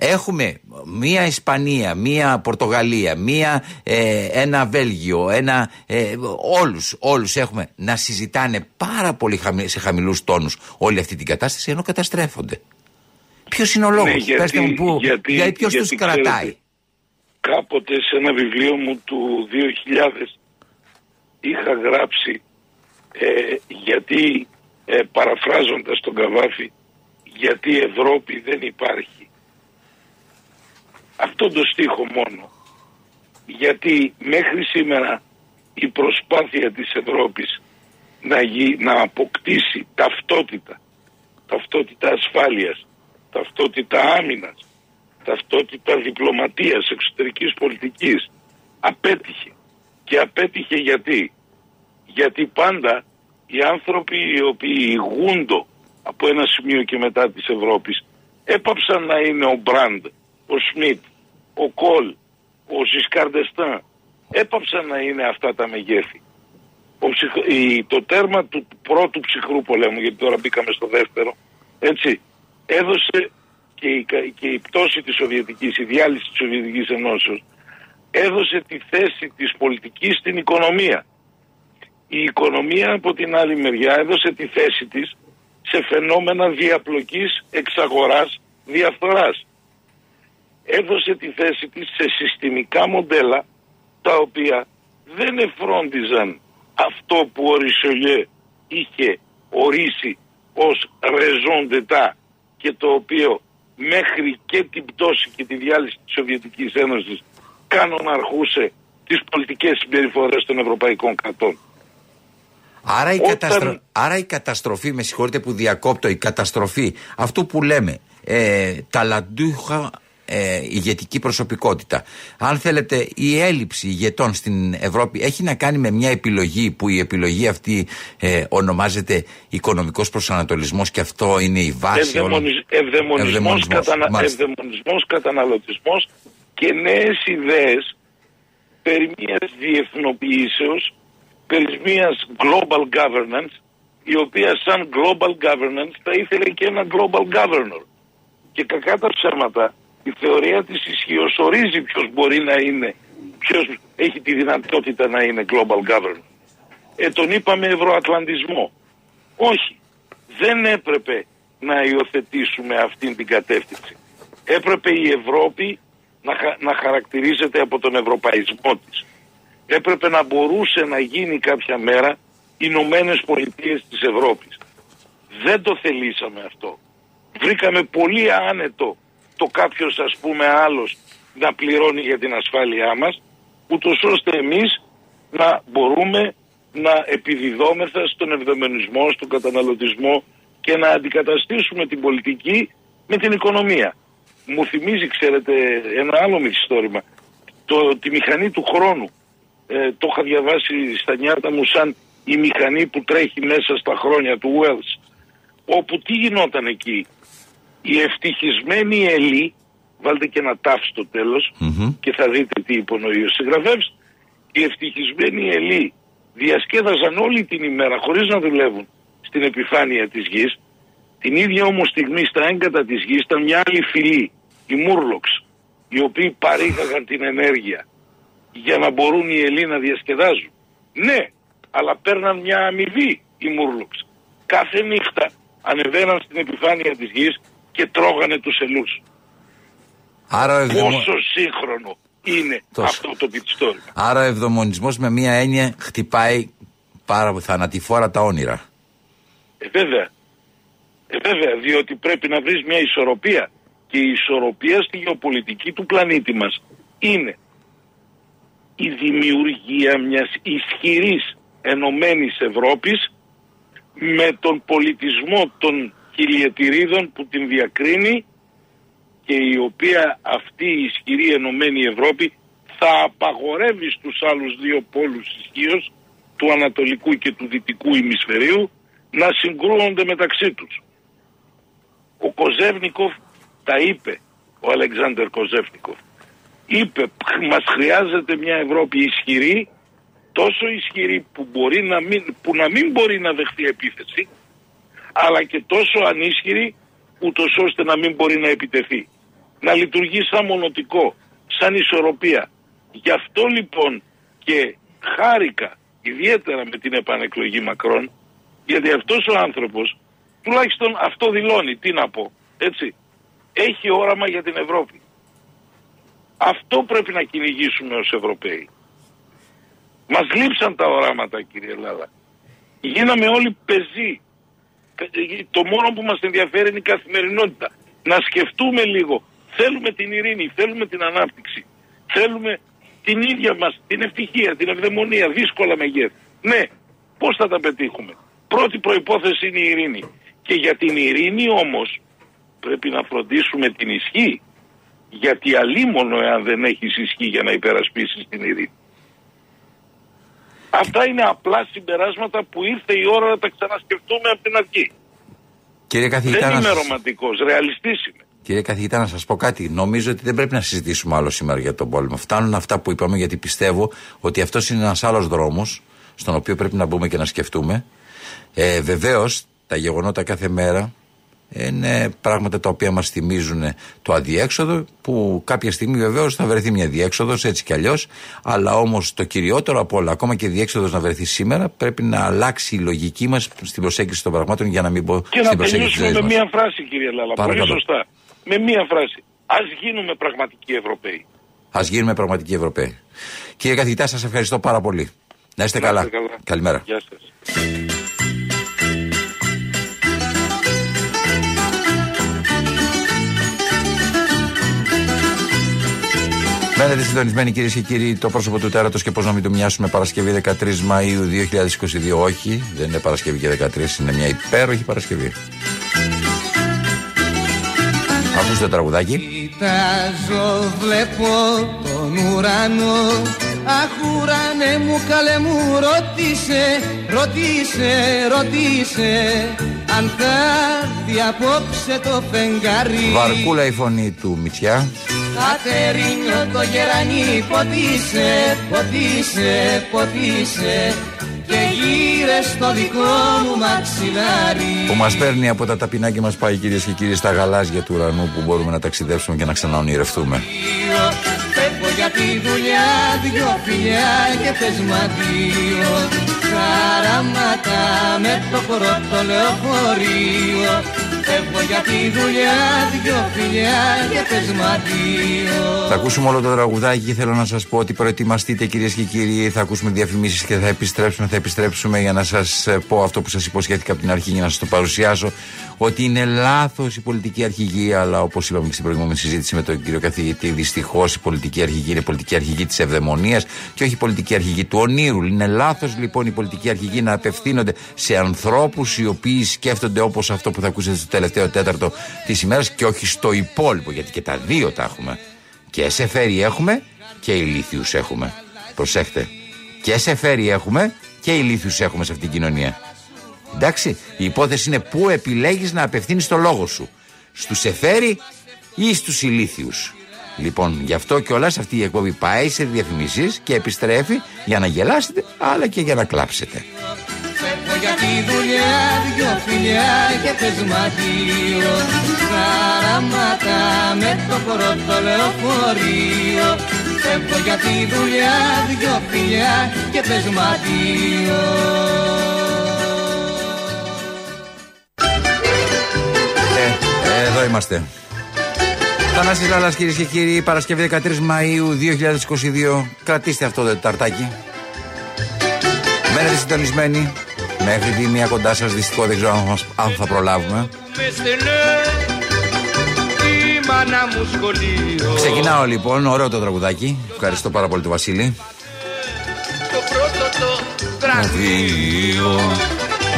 Έχουμε μία Ισπανία, μία Πορτογαλία, μία, ε, ένα Βέλγιο, ένα, ε, όλους, όλους έχουμε να συζητάνε πάρα πολύ χαμη- σε χαμηλούς τόνους όλη αυτή την κατάσταση ενώ καταστρέφονται. Ποιος είναι ο λόγος, Ναι, γιατί- πέστε μου που, γιατί- γιατί, ποιος γιατί τους κρατάει; ξέρετε, Κάποτε σε ένα βιβλίο μου του 2000 είχα γράψει ε, γιατί ε, παραφράζοντας τον Καβάφη γιατί η Ευρώπη δεν υπάρχει. Αυτό το στίχο μόνο. Γιατί μέχρι σήμερα η προσπάθεια της Ευρώπης να, γι, να αποκτήσει ταυτότητα, ταυτότητα ασφάλειας, ταυτότητα άμυνας, ταυτότητα διπλωματίας, εξωτερικής πολιτικής, απέτυχε. Και απέτυχε γιατί; Γιατί πάντα οι άνθρωποι οι οποίοι ηγούντο από ένα σημείο και μετά της Ευρώπης έπαψαν να είναι ο μπραντ ο Σμιτ, ο Κολ, ο Ζισκαρντεστάν έπαψαν να είναι αυτά τα μεγέθη. Ο ψυχ- η- το τέρμα του πρώτου ψυχρού πολέμου, γιατί τώρα μπήκαμε στο δεύτερο, έτσι, έδωσε και η, κα- και η πτώση της Σοβιετικής, η διάλυση της Σοβιετικής Ενώσεως, έδωσε τη θέση της πολιτικής στην οικονομία. Η οικονομία από την άλλη μεριά έδωσε τη θέση της σε φαινόμενα διαπλοκής εξαγοράς διαφθοράς. Έδωσε τη θέση της σε συστημικά μοντέλα τα οποία δεν εφρόντιζαν αυτό που ο Ρισολιέ είχε ορίσει ως raison d'etat και το οποίο μέχρι και την πτώση και τη διάλυση της Σοβιετικής Ένωσης κανοναρχούσε τις πολιτικές συμπεριφορές των ευρωπαϊκών κρατών. Άρα η, Όταν- καταστρο... Άρα η καταστροφή, με συγχωρείτε που διακόπτω, η καταστροφή αυτού που λέμε ε, ταλαντούχα ε, ηγετική προσωπικότητα. Αν θέλετε, η έλλειψη ηγετών στην Ευρώπη έχει να κάνει με μια επιλογή που η επιλογή αυτή ε, ονομάζεται οικονομικός προσανατολισμός και αυτό είναι η βάση όλων. Ευδαιμονισ, ευδαιμονισμός, Ευδαιμονισμός, κατανα, μάλιστα. ευδαιμονισμός, καταναλωτισμός και νέες ιδέες περί μιας διεθνοποιήσεως, περί μιας global governance, η οποία σαν global governance θα ήθελε και ένα global governor. Και κακά τα ψέματα, η θεωρία της ισχύως ορίζει ποιος μπορεί να είναι, ποιος έχει τη δυνατότητα να είναι global governor. Ε, τον είπαμε ευρωατλαντισμό. Όχι. Δεν έπρεπε να υιοθετήσουμε αυτήν την κατεύθυνση. Έπρεπε η Ευρώπη να, χα- να χαρακτηρίζεται από τον ευρωπαϊσμό της. Έπρεπε να μπορούσε να γίνει κάποια μέρα οι Ηνωμένες Πολιτείες της Ευρώπης. Δεν το θελήσαμε αυτό. Βρήκαμε πολύ άνετο το κάποιος ας πούμε άλλος να πληρώνει για την ασφάλειά μας, ούτως ώστε εμείς να μπορούμε να επιδιδόμεθα στον ευδομενισμό, στον καταναλωτισμό και να αντικαταστήσουμε την πολιτική με την οικονομία. Μου θυμίζει, ξέρετε, ένα άλλο μυθιστόρημα. Το, τη μηχανή του χρόνου. Ε, το είχα διαβάσει στα νιάτα μου σαν η μηχανή που τρέχει μέσα στα χρόνια του Wells. Όπου τι γινόταν εκεί; Η ευτυχισμένη Ελή, βάλτε και ένα τάφ στο τέλος και θα δείτε τι υπονοεί ο συγγραφέας. Οι ευτυχισμένοι Ελή διασκέδαζαν όλη την ημέρα χωρίς να δουλεύουν στην επιφάνεια της γης. Την ίδια όμως στιγμή στα έγκατα της γης ήταν μια άλλη φυλή, η Μούρλοξ, οι οποίοι παρήγαγαν την ενέργεια για να μπορούν οι Ελλοί να διασκεδάζουν. Ναι, αλλά παίρναν μια αμοιβή οι Μούρλοξ. Κάθε νύχτα ανεβαίναν στην επιφάνεια της γης και τρώγανε τους Ελλούς. Άρα ο, ευδαιμο... Πόσο σύγχρονο είναι Τόσο. αυτό το πιστόρι. Άρα ο ευδομονισμός με μία έννοια χτυπάει πάρα θανατηφόρα τα όνειρα. Ε, βέβαια. Ε, βέβαια, διότι πρέπει να βρεις μια ισορροπία. Και η ισορροπία στη γεωπολιτική του πλανήτη μας είναι η δημιουργία μιας ισχυρής ενωμένης Ευρώπης με τον πολιτισμό των χιλιετηρίδων που την διακρίνει και η οποία αυτή η ισχυρή ενωμένη Ευρώπη θα απαγορεύει στους άλλους δύο πόλους ισχύως του ανατολικού και του δυτικού ημισφαιρίου να συγκρούονται μεταξύ τους. Ο Κοζεύνικοφ τα είπε, ο Αλεξάνδερ Κοζεύνικοφ. Είπε, μας χρειάζεται μια Ευρώπη ισχυρή, τόσο ισχυρή που, μπορεί να μην, που να μην μπορεί να δεχθεί επίθεση, αλλά και τόσο ανίσχυρη, ούτως ώστε να μην μπορεί να επιτεθεί. Να λειτουργεί σαν μονοτικό, σαν ισορροπία. Γι' αυτό λοιπόν και χάρηκα ιδιαίτερα με την επανεκλογή Μακρόν, γιατί αυτός ο άνθρωπος, τουλάχιστον αυτό δηλώνει, τι να πω, έτσι, έχει όραμα για την Ευρώπη. Αυτό πρέπει να κυνηγήσουμε ως Ευρωπαίοι. Μας λείψαν τα οράματα κύριε Ελλάδα. Γίναμε όλοι πεζοί. Το μόνο που μας ενδιαφέρει είναι η καθημερινότητα. Να σκεφτούμε λίγο. Θέλουμε την ειρήνη, θέλουμε την ανάπτυξη. Θέλουμε την ίδια μας, την ευτυχία, την ευδαιμονία, δύσκολα μεγέθη. Ναι, πώς θα τα πετύχουμε. Πρώτη προϋπόθεση είναι η ειρήνη. Και για την ειρήνη όμως πρέπει να φροντίσουμε την ισχύ. Γιατί αλίμονο εάν δεν έχεις ισχύ για να υπερασπίσεις την ειρήνη. Αυτά είναι απλά συμπεράσματα που ήρθε η ώρα να τα ξανασκεφτούμε από την αρχή. Κύριε καθηγητά, δεν να είμαι σας- ρομαντικός, ρεαλιστής είμαι. Κύριε καθηγητά, να σας πω κάτι. Νομίζω ότι δεν πρέπει να συζητήσουμε άλλο σήμερα για τον πόλεμο. Φτάνουν αυτά που είπαμε, γιατί πιστεύω ότι αυτός είναι ένας άλλος δρόμος, στον οποίο πρέπει να μπούμε και να σκεφτούμε. Ε, Βεβαίως, τα γεγονότα κάθε μέρα είναι πράγματα τα οποία μας θυμίζουν το αδιέξοδο, που κάποια στιγμή βεβαίως θα βρεθεί μια διέξοδος, έτσι κι αλλιώς. Αλλά όμως το κυριότερο από όλα, ακόμα και διέξοδος να βρεθεί σήμερα, πρέπει να αλλάξει η λογική μας στην προσέγγιση των πραγμάτων για να μην πω Και στην να προσέγγιση τελειώσουμε της με ζωής μας. μία φράση, κύριε Λάλα. Πολύ Παρακαλώ. σωστά. Με μία φράση. Α γίνουμε πραγματικοί Ευρωπαίοι. Α γίνουμε πραγματικοί Ευρωπαίοι. Κύριε καθηγητά, σας ευχαριστώ πάρα πολύ. Να είστε καλά. είστε καλά. Καλημέρα. Γεια σας. Μένετε συντονισμένοι κυρίες και κύριοι, το πρόσωπο του τέρατος και πώς να μην το μοιάσουμε Παρασκευή 13 Μαου 2022. Όχι, δεν είναι Παρασκευή και 13, είναι μια υπέροχη Παρασκευή. Ακούστε το τραγουδάκι. Κοιτάζω, βλέπω τον ουρανό Αχ ουρανέ μου καλέ μου ρώτησε, ρώτησε, ρώτησε Αν θα έρθει απόψε το φεγγάρι Βαρκούλα η φωνή του Μητσιά. Κατερίνιο το γερανί ποτίσε, ποτίσε, ποτίσε Και γύρες στο δικό μου μαξιλάρι. Που μας παίρνει από τα ταπεινά και μας πάει κυρίες και κύριοι στα γαλάζια του ουρανού που μπορούμε να ταξιδέψουμε και να ξαναονειρευτούμε. Φεύγω για τη δουλειά δυο φιλιά και θες μ' αντίο Χαράματα με το πρώτο λεωφορείο Φεύγω για τη δουλειά δυο φιλιάς και θες μ' αντίο Θα ακούσουμε όλο το τραγουδάκι και θέλω να σας πω ότι προετοιμαστείτε κυρίες και κύριοι. Θα ακούσουμε διαφημίσεις και θα επιστρέψουμε. Θα επιστρέψουμε για να σας πω αυτό που σας υποσχέθηκα από την αρχή για να σας το παρουσιάσω. Ότι είναι λάθος η πολιτική αρχηγή, αλλά όπως είπαμε και στην προηγούμενη συζήτηση με τον κύριο καθηγητή, δυστυχώς η πολιτική αρχηγή είναι πολιτική αρχηγή της ευδαιμονίας και όχι η πολιτική αρχηγή του ονείρου. Είναι λάθος λοιπόν η πολιτική αρχηγή να απευθύνονται σε ανθρώπους οι οποίοι σκέφτονται όπως αυτό που θα ακούσετε στο τελευταίο τέταρτο της ημέρας και όχι στο υπόλοιπο, γιατί και τα δύο τα έχουμε. Και σε φέρει έχουμε και ηλίθιους έχουμε. Προσέχτε. Και σε φέρει έχουμε και ηλίθιους έχουμε σε αυτήν την κοινωνία. Εντάξει, η υπόθεση είναι πού επιλέγεις να απευθύνεις το λόγο σου. Στους εφέρει ή στους ηλίθιους. Λοιπόν, γι' αυτό και όλα αυτή η εκπομπή πάει σε διαφημίσεις και επιστρέφει για να γελάσετε αλλά και για να κλάψετε. Φεύγω για τη δουλειά δυο φιλιά και θες μ' αντίο Χαράματα με το πρώτο λεωφορείο Φεύγω για τη δουλειά δυο φιλιά και θες εδώ είμαστε. Θανάσης Λάλλας κυρίες και κύριοι, Παρασκευή 13 Μαΐου 2022. Κρατήστε αυτό το ταρτάκι. Μένετε συντονισμένοι. Μέχρι τη μία κοντά σας δυστυχώς δεν ξέρω αν, μας- αν θα προλάβουμε. Με στενέ η μάνα μου σχολείο Ξεκινάω λοιπόν, ωραίο το τραγουδάκι. Ευχαριστώ πάρα πολύ τον Βασίλη. Το πρώτο το βραβείο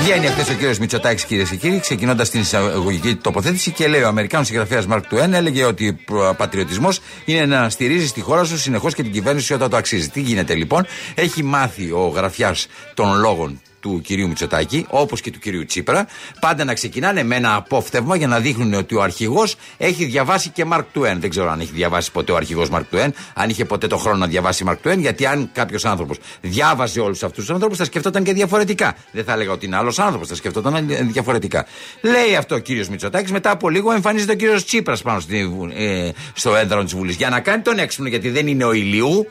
Βγαίνει χθε ο κύριος Μητσοτάκης, κυρίες και κύριοι, ξεκινώντας την εισαγωγική τοποθέτηση και λέει: Ο Αμερικάνος συγγραφέας Μαρκ Τουέν έλεγε ότι ο πατριωτισμός είναι να στηρίζει τη χώρα σου συνεχώς και την κυβέρνηση όταν το αξίζει. Τι γίνεται λοιπόν, έχει μάθει ο γραφιάς των λόγων του κυρίου Μητσοτάκη, όπως και του κυρίου Τσίπρα, πάντα να ξεκινάνε με ένα απόφθευμα για να δείχνουν ότι ο αρχηγός έχει διαβάσει και Μαρκ Τουέν. Δεν ξέρω αν έχει διαβάσει ποτέ ο αρχηγός Μαρκ Τουέν, αν είχε ποτέ το χρόνο να διαβάσει Μαρκ Τουέν, γιατί αν κάποιος άνθρωπος διάβαζε όλους αυτούς τους ανθρώπους, θα σκεφτόταν και διαφορετικά. Δεν θα έλεγα ότι είναι άλλος άνθρωπος, θα σκεφτόταν διαφορετικά. Λέει αυτό ο κύριος Μητσοτάκης, μετά από λίγο εμφανίζεται ο κύριος Τσίπρας πάνω στη, Βου- ε, στο έδρανο της Βουλής για να κάνει τον έξυπνο, γιατί δεν είναι ο Ηλιού,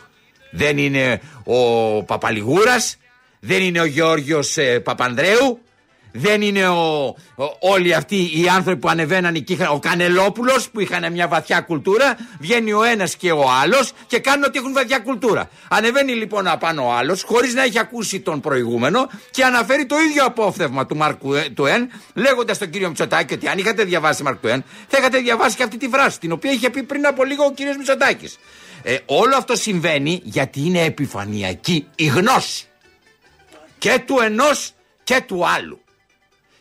δεν είναι ο Παπαλιγούρας, δεν είναι ο Γιώργος ε, Παπανδρέου, δεν είναι ο, ο- όλοι αυτοί οι άνθρωποι που ανεβαίναν και είχαν, ο Κανελόπουλος που είχαν μια βαθιά κουλτούρα. Βγαίνει ο ένας και ο άλλος και κάνουν ότι έχουν βαθιά κουλτούρα. Ανεβαίνει λοιπόν απάνω ο άλλος, χωρίς να έχει ακούσει τον προηγούμενο και αναφέρει το ίδιο απόφθευμα του Μαρκ Τουέν, λέγοντας στον κύριο Μητσοτάκη ότι αν είχατε διαβάσει Μαρκ Τουέν, θα είχατε διαβάσει και αυτή τη φράση, την οποία είχε πει πριν από λίγο ο κύριος Μητσοτάκης. Ε, όλο αυτό συμβαίνει γιατί είναι επιφανειακή η γνώση και του ενός και του άλλου.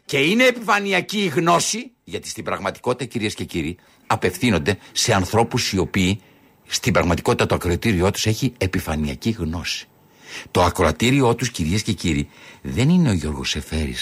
Και είναι επιφανειακή η γνώση, γιατί στην πραγματικότητα, κυρίες και κύριοι, απευθύνονται σε ανθρώπους οι οποίοι στην πραγματικότητα το ακροατήριό τους έχει επιφανειακή γνώση. Το ακροατήριό τους, κυρίες και κύριοι, δεν είναι ο Γιώργος Εφέρη,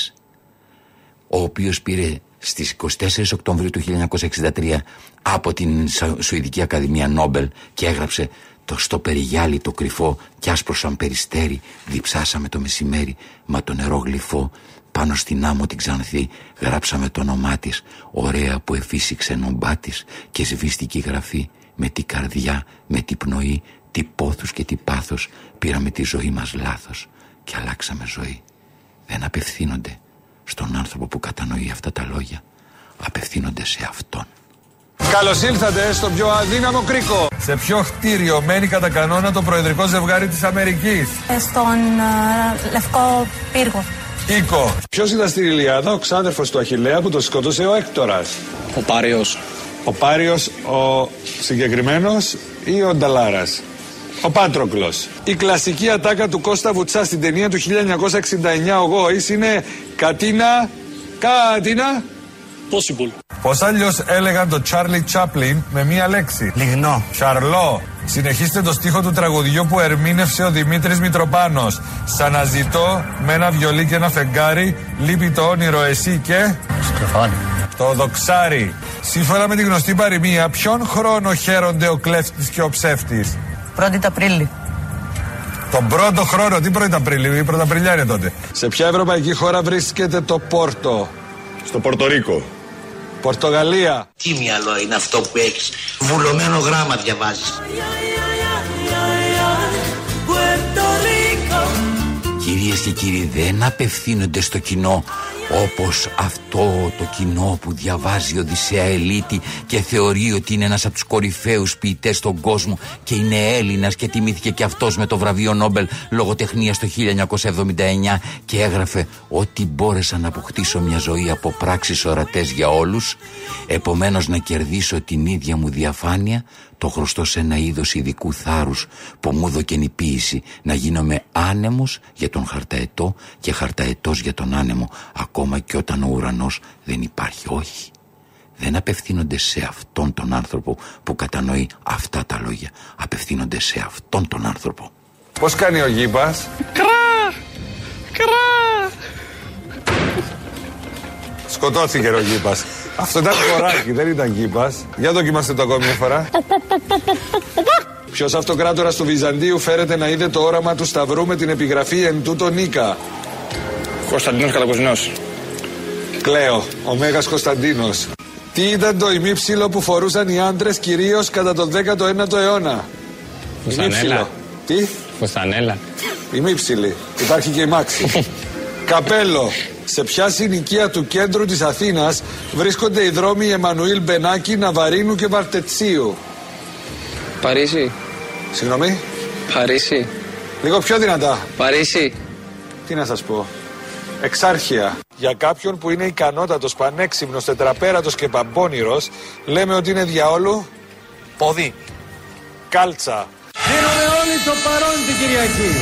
ο οποίος πήρε στις 24 Οκτωβρίου του 1963 από την Σουηδική Ακαδημία Νόμπελ και έγραψε το στο περιγιάλι το κρυφό κι άσπρο σαν περιστέρι διψάσαμε το μεσημέρι μα το νερό γλυφό πάνω στην άμμο την ξανθή γράψαμε το όνομά της, ωραία που εφύσηξε νομπά της και σβήστηκε η γραφή με τη καρδιά, με τη πνοή, τι πόθους και τι πάθος πήραμε τη ζωή μας λάθος και αλλάξαμε ζωή. Δεν απευθύνονται στον άνθρωπο που κατανοεί αυτά τα λόγια. Απευθύνονται σε αυτόν. Καλώς ήλθατε στο πιο αδύναμο κρίκο. Σε ποιο κτίριο μένει κατά κανόνα το προεδρικό ζευγάρι της Αμερικής; Στον uh, Λευκό Πύργο. Οίκο. Ποιος ήταν στην Ιλιάδα, ο ξάδερφος του Αχηλέα που το σκότωσε ο Έκτορας; Ο Πάριο. Ο Πάριο, ο συγκεκριμένος ή ο Νταλάρας; Ο Πάτροκλος. Η κλασική ατάκα του Κώστα Βουτσά στην ταινία του 1969 ο Γόη είναι Κατίνα. Κατίνα. Possible. Πώ αλλιώ έλεγαν το Charlie Chaplin με μία λέξη. Λιγνό. Σαρλό. Συνεχίστε το στίχο του τραγουδιού που ερμήνευσε ο Δημήτρης Μητροπάνος. Σ' αναζητώ με ένα βιολί και ένα φεγγάρι, λείπει το όνειρο εσύ και... Στεφάνι. Το δοξάρι. Σύμφωνα με τη γνωστή παροιμία, ποιον χρόνο χαίρονται ο κλέφτης και ο ψεύτης; 1η Απρίλη. Τον πρώτο χρόνο, τι 1η Απρίλη, η Πρωταπριλιά είναι τότε. Σε ποια ευρωπαϊκή χώρα βρίσκεται το Πόρτο; Στο Πορτορίκο. Πορτογαλία. Τι μυαλό είναι αυτό που έχεις; Βουλωμένο γράμμα διαβάζεις. Κυρίες και κύριοι δεν απευθύνονται στο κοινό όπως αυτό το κοινό που διαβάζει Οδυσσέα Ελίτη και θεωρεί ότι είναι ένας από τους κορυφαίους ποιητές στον κόσμο και είναι Έλληνας και τιμήθηκε και αυτός με το βραβείο Νόμπελ λογοτεχνίας το 1979 και έγραφε ότι μπόρεσα να αποκτήσω μια ζωή από πράξεις ορατές για όλους επομένως να κερδίσω την ίδια μου διαφάνεια το χρωστώ σε ένα είδος ειδικού θάρρους που μου δοκενηποίηση να γίνομαι άνεμος για τον χαρταετό και χαρταετός για τον άνεμο ακόμα και όταν ο ουρανός δεν υπάρχει όχι δεν απευθύνονται σε αυτόν τον άνθρωπο που κατανοεί αυτά τα λόγια απευθύνονται σε αυτόν τον άνθρωπο Πώς κάνει ο Γήπας; Κρά! Κρά! Σκοτώθηκε ο Γήπας Αυτό ήταν κοράκι, δεν ήταν Γήπας Για δοκιμάστε το ακόμη μια φορά Ποιος αυτοκράτορας του Βυζαντίου φέρεται να είδε το όραμα του Σταυρού με την επιγραφή εν τούτο Νίκα Κωνσταντίνος Καλακοσνιός. Κλαίω, ο Μέγας Κωνσταντίνος Τι ήταν το ημίψιλο που φορούσαν οι άντρες κυρίως κατά τον 19ο αιώνα; Φουστανέλα. Τι, Φουστανέλα. ημίψιλη, υπάρχει και η μάξι [LAUGHS] Καπέλο, σε ποια συνοικία του κέντρου της Αθήνας βρίσκονται οι δρόμοι Εμμανουήλ Μπενάκη, Ναβαρίνου και Βαρτετσίου; Παρίσι. Συγγνώμη, Παρίσι. λίγο πιο δυνατά Παρίσι. Τι να σας πω. Εξάρχεια. Για κάποιον που είναι ικανότατος, πανέξυπνος, τετραπέρατος και παμπώνυρος, λέμε ότι είναι διαόλου Πόδι. κάλτσα. Δίνουμε όλοι το παρόν την Κυριακή.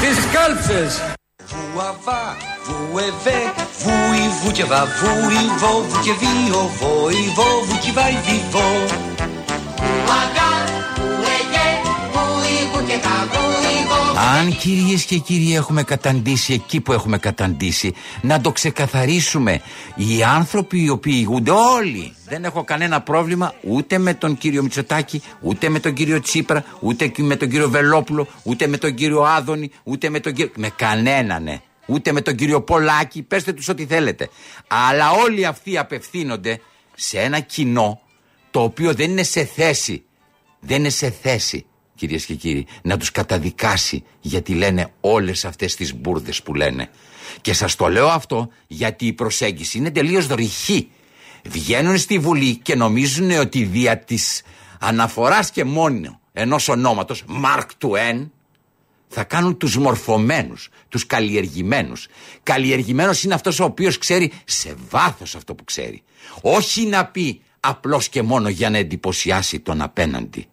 Τις κάλψες. Βουαβά, βουεβέ, βουι βου και βα, βουι βο, βου και βι, ο βοη βο, βου και Αν κυρίες και κύριοι έχουμε καταντήσει εκεί που έχουμε καταντήσει, να το ξεκαθαρίσουμε. Οι άνθρωποι οι οποίοι ηγούνται, όλοι, δεν έχω κανένα πρόβλημα ούτε με τον κύριο Μητσοτάκη, ούτε με τον κύριο Τσίπρα, ούτε και με τον κύριο Βελόπουλο, ούτε με τον κύριο Άδωνη, ούτε με τον κύριο. Με κανέναν, ναι. Ούτε με τον κύριο Πολάκη, πέστε τους ό,τι θέλετε. Αλλά όλοι αυτοί απευθύνονται σε ένα κοινό το οποίο δεν είναι σε θέση, δεν είναι σε θέση κυρίες και κύριοι, να τους καταδικάσει γιατί λένε όλες αυτές τις μπουρδες που λένε. Και σας το λέω αυτό γιατί η προσέγγιση είναι τελείως ρηχή. Βγαίνουν στη Βουλή και νομίζουν ότι δια της αναφοράς και μόνο ενός ονόματος, Mark Twain, θα κάνουν τους μορφωμένους, τους καλλιεργημένους. Καλλιεργημένος είναι αυτός ο οποίος ξέρει σε βάθος αυτό που ξέρει. Όχι να πει απλώς και μόνο για να εντυπωσιάσει τον απέναντι.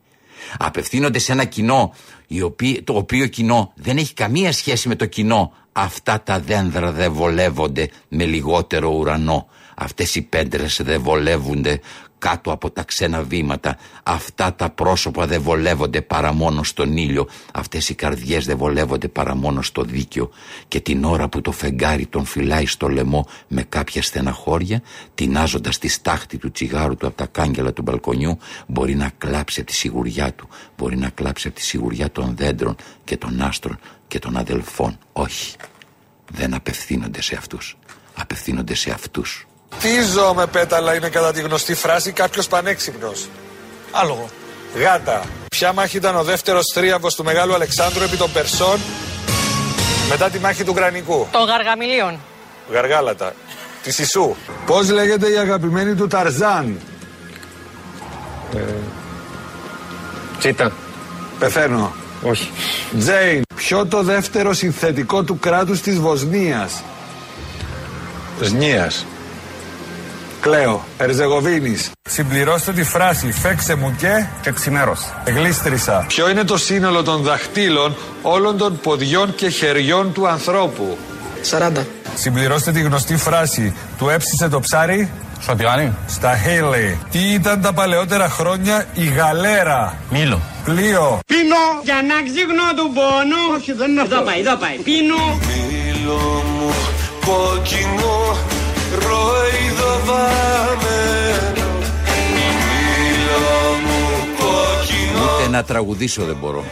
Απευθύνονται σε ένα κοινό η οποία- το οποίο κοινό δεν έχει καμία σχέση με το κοινό. Αυτά τα δένδρα δεν βολεύονται με λιγότερο ουρανό. Αυτές οι πέντρες δεν βολεύονται κάτω από τα ξένα βήματα. Αυτά τα πρόσωπα δεν βολεύονται παρά μόνο στον ήλιο. Αυτές οι καρδιές δεν βολεύονται παρά μόνο στο δίκαιο. Και την ώρα που το φεγγάρι τον φυλάει στο λαιμό με κάποια στεναχώρια, τεινάζοντας τη στάχτη του τσιγάρου του από τα κάγκελα του μπαλκονιού, μπορεί να κλάψει από τη σιγουριά του. Μπορεί να κλάψει από τη σιγουριά των δέντρων και των άστρων και των αδελφών. Όχι. Δεν απευθύνονται σε αυτούς. Απευθύνονται σε αυτούς. Τι ζώο με πέταλα είναι κατά τη γνωστή φράση κάποιος πανέξυπνος. Άλογο. Γάτα. Ποια μάχη ήταν ο δεύτερος θρίαβο του Μεγάλου Αλεξάνδρου επί των Περσών μετά τη μάχη του Γρανικού. Των γαργαμιλίων. Γαργάλατα. Τη Ισού. Πώς λέγεται η αγαπημένη του Ταρζάν; Ε, Τσίτα. Πεθαίνω. Όχι. Τζέιν. Ποιο το δεύτερο συνθετικό του κράτους της Βοσνίας; Σνίας. Κλαίω. Ερζεγοβίνης. Συμπληρώστε τη φράση φέξε μου και... Και ξημέρος. Γλίστρισα. Ποιο είναι το σύνολο των δαχτύλων όλων των ποδιών και χεριών του ανθρώπου; 40. Συμπληρώστε τη γνωστή φράση του έψησε το ψάρι; Στο τηγάνι. στα Χέιλι. Τι ήταν τα παλαιότερα χρόνια η γαλέρα; Μήλο. Πλοίο. Πίνω για να ξύγνω του πόνου. Όχι, δεν είναι αυτό. Εδώ πάει, εδώ πάει. Πίνω. Μήλο να τραγουδήσω δεν μπορώ.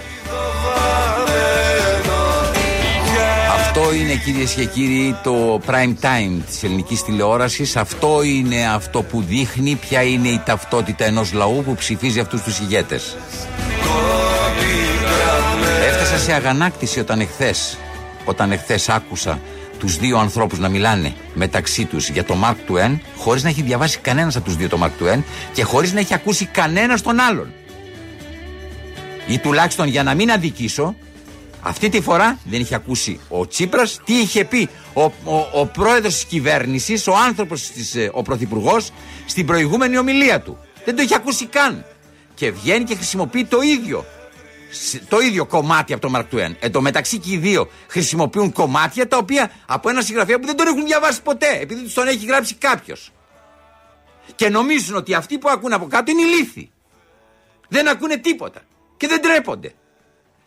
Αυτό είναι κυρίες και κύριοι το prime time της ελληνικής τηλεόρασης. Αυτό είναι αυτό που δείχνει ποια είναι η ταυτότητα ενός λαού που ψηφίζει αυτούς τους ηγέτες. Έφτασα σε αγανάκτηση όταν εχθές Όταν εχθές άκουσα τους δύο ανθρώπους να μιλάνε μεταξύ τους για το Mark Twain Χωρίς να έχει διαβάσει κανένας από τους δύο το Mark Twain Και χωρίς να έχει ακούσει κανένας τον άλλον ή τουλάχιστον για να μην αδικήσω, αυτή τη φορά δεν είχε ακούσει ο Τσίπρας τι είχε πει ο, ο, ο πρόεδρος της κυβέρνησης, ο άνθρωπος της, ε, ο πρωθυπουργός στην προηγούμενη ομιλία του. Δεν το είχε ακούσει καν. Και βγαίνει και χρησιμοποιεί το ίδιο. σ- Το ίδιο κομμάτι από το Μαρκ Τουέν. Εν τω μεταξύ και οι δύο χρησιμοποιούν κομμάτια τα οποία από ένα συγγραφέα που δεν τον έχουν διαβάσει ποτέ, επειδή τους τον έχει γράψει κάποιος. Και νομίζουν ότι αυτοί που ακούν από κάτω είναι ηλίθιοι. Δεν ακούνε τίποτα. Και δεν τρέπονται.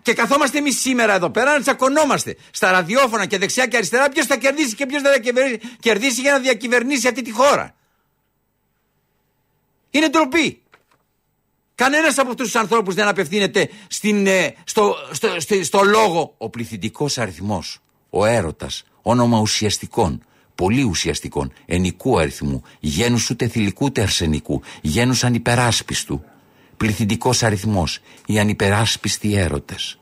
Και καθόμαστε εμείς σήμερα εδώ πέρα να τσακωνόμαστε στα ραδιόφωνα και δεξιά και αριστερά ποιος θα κερδίσει και ποιος δεν θα κερδίσει- κερδίσει για να διακυβερνήσει αυτή τη χώρα. Είναι ντροπή. Κανένας από αυτούς τους ανθρώπους δεν απευθύνεται στην, ε, στο, στο, στο, στο λόγο. Ο πληθυντικός αριθμός, ο έρωτας, όνομα ουσιαστικών, πολύ ουσιαστικών, ενικού αριθμού, γένους ούτε θηλυκού ούτε αρσενικού, γένους ανυπεράσπιστου. Πληθυντικός αριθμός, οι ανυπεράσπιστοι έρωτες.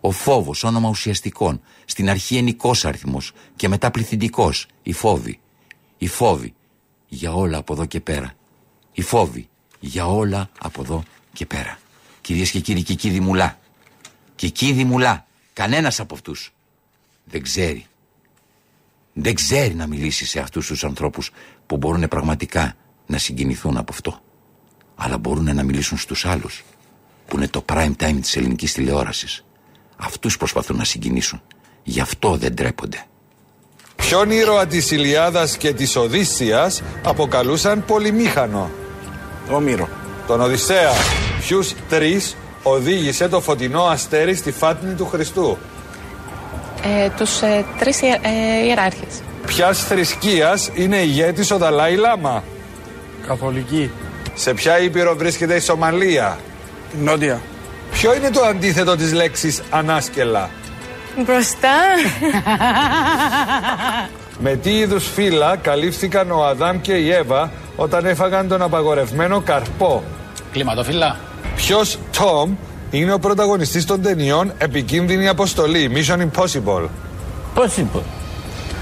Ο φόβος, όνομα ουσιαστικών, στην αρχή ενικός αριθμός και μετά πληθυντικός, οι φόβοι. Οι φόβοι για όλα από εδώ και πέρα. Οι φόβοι για όλα από εδώ και πέρα. Κυρίες και κύριοι, και εκεί δημουλά. Και εκεί δημουλά. Κανένας από αυτούς δεν ξέρει. Δεν ξέρει να μιλήσει σε αυτούς τους ανθρώπους που μπορούν πραγματικά να συγκινηθούν από αυτό. Αλλά μπορούν να μιλήσουν στους άλλους που είναι το prime time της ελληνικής τηλεόρασης. Αυτούς προσπαθούν να συγκινήσουν. Γι' αυτό δεν τρέπονται. Ποιον ήρωα της Ηλιάδας και της Οδύσσιας αποκαλούσαν πολυμήχανο; Όμηρο. Τον Οδυσσέα. Ποιους τρεις οδήγησε το φωτεινό αστέρι στη φάτνη του Χριστού; Ε, τους ε, τρεις ιε- ε, ιεράρχες. Ποιας θρησκείας είναι ηγέτης ο Δαλάη Λάμα; Καθολική. Σε ποια ήπειρο βρίσκεται η Σομαλία; Νότια. Ποιο είναι το αντίθετο της λέξης ανάσκελα. Μπροστά. [LAUGHS] Με τι είδους φύλλα καλύφθηκαν ο Αδάμ και η Εύα όταν έφαγαν τον απαγορευμένο καρπό; Κλιματοφύλλα. Ποιος Τόμ είναι ο πρωταγωνιστής των ταινιών Επικίνδυνη Αποστολή, Mission Impossible. Possible.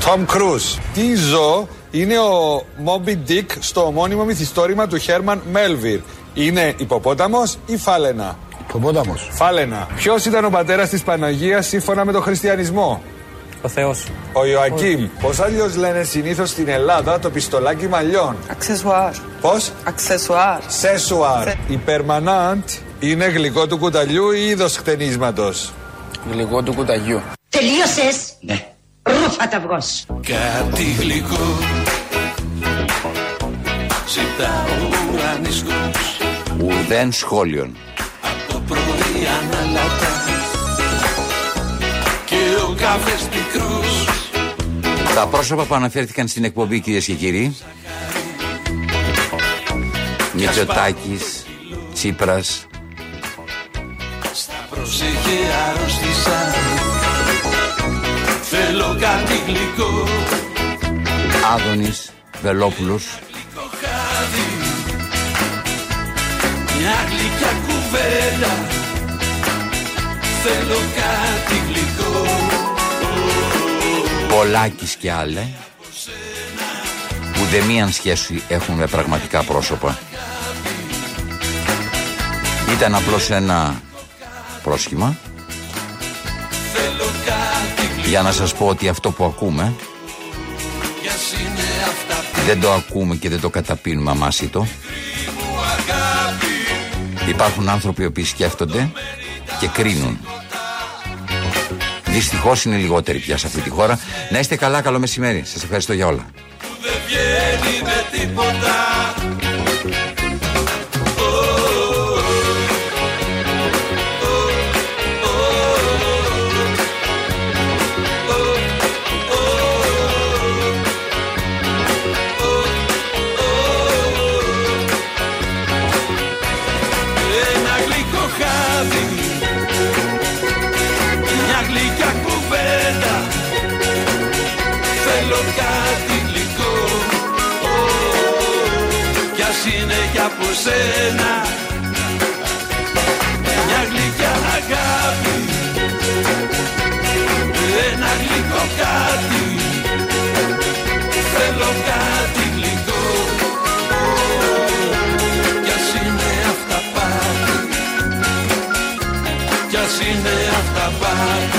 Tom Cruise. Τι ζώο είναι ο Moby Dick στο ομώνυμο μυθιστόρημα του Herman Melville. Είναι υποπόταμος ή φάλαινα; Υποπόταμος. Φάλαινα. Ποιος ήταν ο πατέρας της Παναγίας σύμφωνα με τον χριστιανισμό; Ο Θεός. Ο Ιωακίμ. Πώς αλλιώς λένε συνήθως στην Ελλάδα το πιστολάκι μαλλιών; Αξεσουάρ. Πώς; Αξεσουάρ. Σέσουαρ. Η περμανάντ είναι γλυκό του κουταλιού ή είδος χτενίσματος; Γλυκό του κουταγιού. Τελείωσες; Ναι. Ρούφα τα αυγός. Κάτι γλυκό Ζητάω δανεισμούς Ουδέν σχόλιον. Το πρωί αναλατά Και ο καφές πικρούς Τα πρόσωπα που αναφέρθηκαν στην εκπομπή, κυρίε και κύριοι. Μητσοτάκης, Τσίπρας, Στα προσεχή αρρώστησα Θέλω κάτι γλυκό Άδωνης, Βελόπουλος, γλυκιά κουβέντα Θέλω κάτι γλυκό Πολάκης και άλλε. Ουδεμίαν σχέση έχουν με πραγματικά πρόσωπα. Ήταν απλώς ένα πρόσχημα Θέλω κάτι για να σας πω ότι αυτό που ακούμε Κι ας είναι αυτά που δεν το ακούμε και δεν το καταπίνουμε αμάσιτο. Μου αγάπη Υπάρχουν άνθρωποι οι οποίοι σκέφτονται και κρίνουν. Δυστυχώς είναι λιγότεροι πια σε αυτή τη χώρα. Να είστε καλά, καλό μεσημέρι. Σας ευχαριστώ για όλα. σένα. Μια γλυκιά αγάπη. Ένα γλυκό κάτι. Θέλω κάτι γλυκό. Κι ας είναι αυτά πάλι. Κι ας είναι αυτά πάλι.